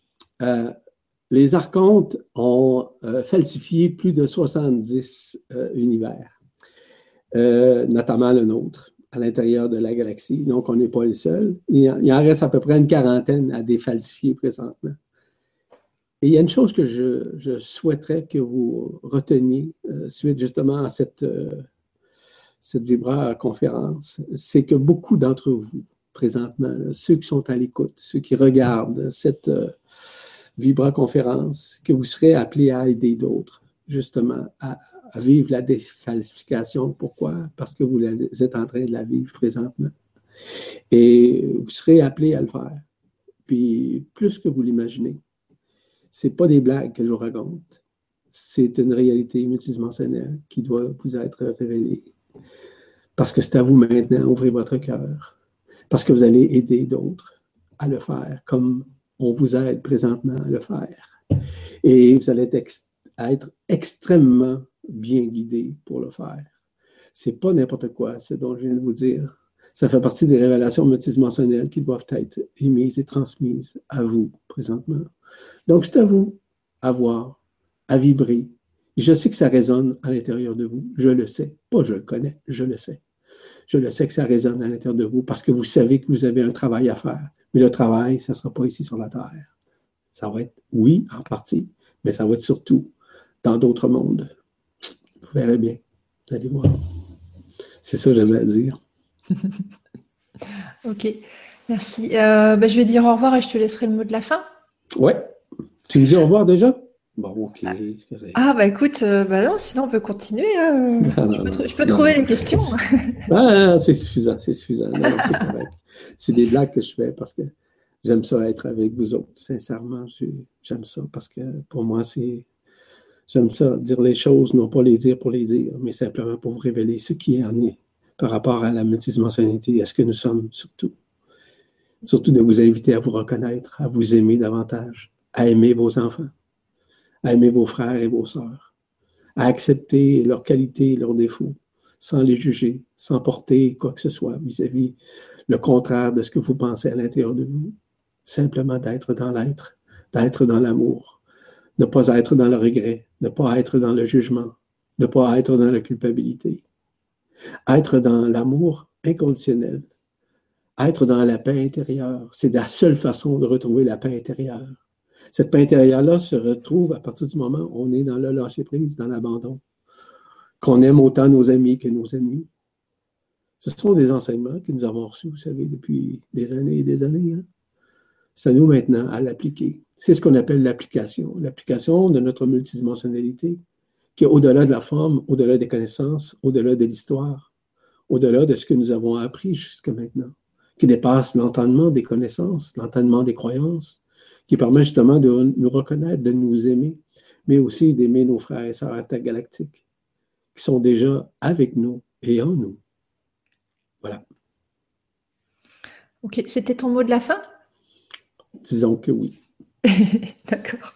les archontes ont falsifié plus de 70 univers, notamment le nôtre, à l'intérieur de la galaxie. Donc, on n'est pas le seul. il en reste à peu près une quarantaine à défalsifier présentement. Et il y a une chose que je, souhaiterais que vous reteniez euh, suite justement à cette, euh, cette Vibra conférence, c'est que beaucoup d'entre vous, présentement, ceux qui sont à l'écoute, ceux qui regardent cette euh, Vibra conférence, que vous serez appelés à aider d'autres, justement, à, vivre la défalsification. Pourquoi? Parce que vous êtes en train de la vivre présentement. Et vous serez appelés à le faire. Puis, plus que vous l'imaginez c'est pas des blagues que je vous raconte. C'est une réalité multidimensionnelle qui doit vous être révélée. Parce que c'est à vous maintenant, ouvrez votre cœur. Parce que vous allez aider d'autres à le faire, comme on vous aide présentement à le faire. Et vous allez être, extrêmement bien guidé pour le faire. C'est pas n'importe quoi, ce dont je viens de vous dire. Ça fait partie des révélations multidimensionnelles qui doivent être émises et transmises à vous présentement. Donc, c'est à vous à voir, à vibrer. je sais que ça résonne à l'intérieur de vous. Je le sais. Pas je le connais, je le sais. Je le sais que ça résonne à l'intérieur de vous parce que vous savez que vous avez un travail à faire. Mais le travail, ça ne sera pas ici sur la Terre. Ça va être, oui, en partie, mais ça va être surtout dans d'autres mondes. Vous verrez bien. Vous allez voir. C'est ça que j'avais à dire. ok, merci. Euh, ben, je vais dire au revoir et je te laisserai le mot de la fin. Ouais. Tu me dis au revoir déjà? Bon, ok. Ah, bah écoute, euh, bah non, sinon on peut continuer. Hein. je, peux, trouver des questions. ah, c'est suffisant, c'est suffisant. c'est correct. C'est des blagues que je fais parce que j'aime ça être avec vous autres. Sincèrement, j'aime ça parce que pour moi, c'est. J'aime ça, dire les choses, non pas les dire pour les dire, mais simplement pour vous révéler ce qui en est par rapport à la multidimensionnalité, à ce que nous sommes surtout. Surtout de vous inviter à vous reconnaître, à vous aimer davantage, à aimer vos enfants à aimer vos frères et vos sœurs, à accepter leurs qualités et leurs défauts, sans les juger, sans porter quoi que ce soit vis-à-vis le contraire de ce que vous pensez à l'intérieur de vous. Simplement d'être dans l'être, d'être dans l'amour, ne pas être dans le regret, ne pas être dans le jugement, ne pas être dans la culpabilité. Être dans l'amour inconditionnel, être dans la paix intérieure, c'est la seule façon de retrouver la paix intérieure. Cette paix intérieure-là se retrouve à partir du moment où on est dans le lâcher-prise, dans l'abandon, qu'on aime autant nos amis que nos ennemis. Ce sont des enseignements que nous avons reçus, vous savez, depuis des années et des années. Hein. C'est à nous maintenant à l'appliquer. C'est ce qu'on appelle l'application. L'application de notre multidimensionnalité, qui est au-delà de la forme, au-delà des connaissances, au-delà de l'histoire, au-delà de ce que nous avons appris jusqu'à maintenant, qui dépasse l'entendement des connaissances, l'entendement des croyances, qui permet justement de nous reconnaître, de nous aimer, mais aussi d'aimer nos frères et sœurs intergalactiques qui sont déjà avec nous et en nous. Voilà. Ok, c'était ton mot de la fin? Disons que oui. D'accord.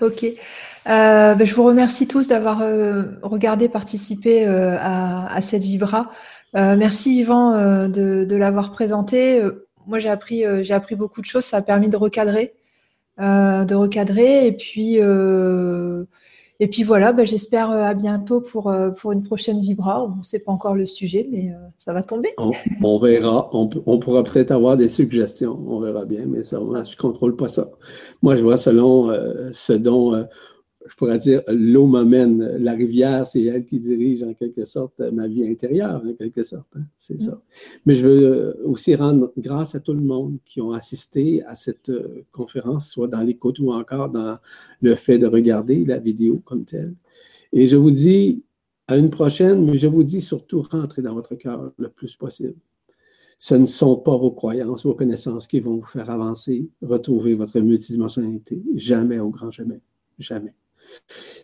Ok. Euh, ben, je vous remercie tous d'avoir euh, regardé, participé euh, à, cette Vibra. merci Yvan de, de l'avoir présenté. moi, j'ai appris, j'ai appris beaucoup de choses. Ça a permis de recadrer de recadrer. Et puis, euh, voilà, bah, j'espère euh, à bientôt pour, pour une prochaine Vibra. On ne sait pas encore le sujet, mais ça va tomber. On, verra. On, pourra peut-être avoir des suggestions. On verra bien, mais ça, je ne contrôle pas ça. Moi, je vois selon ce dont je pourrais dire, l'eau m'amène, la rivière, c'est elle qui dirige en quelque sorte ma vie intérieure, en quelque sorte. Hein, c'est ça. Mais je veux aussi rendre grâce à tout le monde qui ont assisté à cette euh, conférence, soit dans l'écoute ou encore dans le fait de regarder la vidéo comme telle. Et je vous dis à une prochaine, mais je vous dis surtout rentrez dans votre cœur le plus possible. Ce ne sont pas vos croyances, vos connaissances qui vont vous faire avancer, retrouver votre multidimensionnalité. Jamais, au grand jamais. Jamais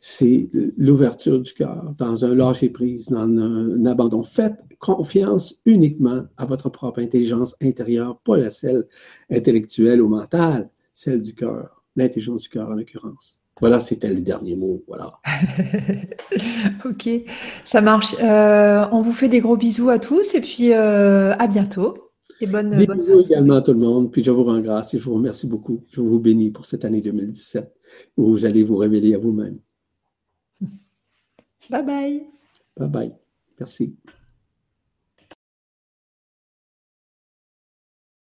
c'est l'ouverture du cœur, dans un lâcher-prise, dans un, abandon. Faites confiance uniquement à votre propre intelligence intérieure, pas la celle intellectuelle ou mentale, celle du cœur, l'intelligence du cœur en l'occurrence. Voilà, c'était le dernier mot. Voilà. ok, ça marche. Euh, on vous fait des gros bisous à tous et puis euh, à bientôt. Et bonne, Des bisous également à tout le monde. Puis je vous rends grâce et je vous remercie beaucoup. Je vous bénis pour cette année 2017 où vous allez vous révéler à vous-même. Bye bye. Bye bye. Merci.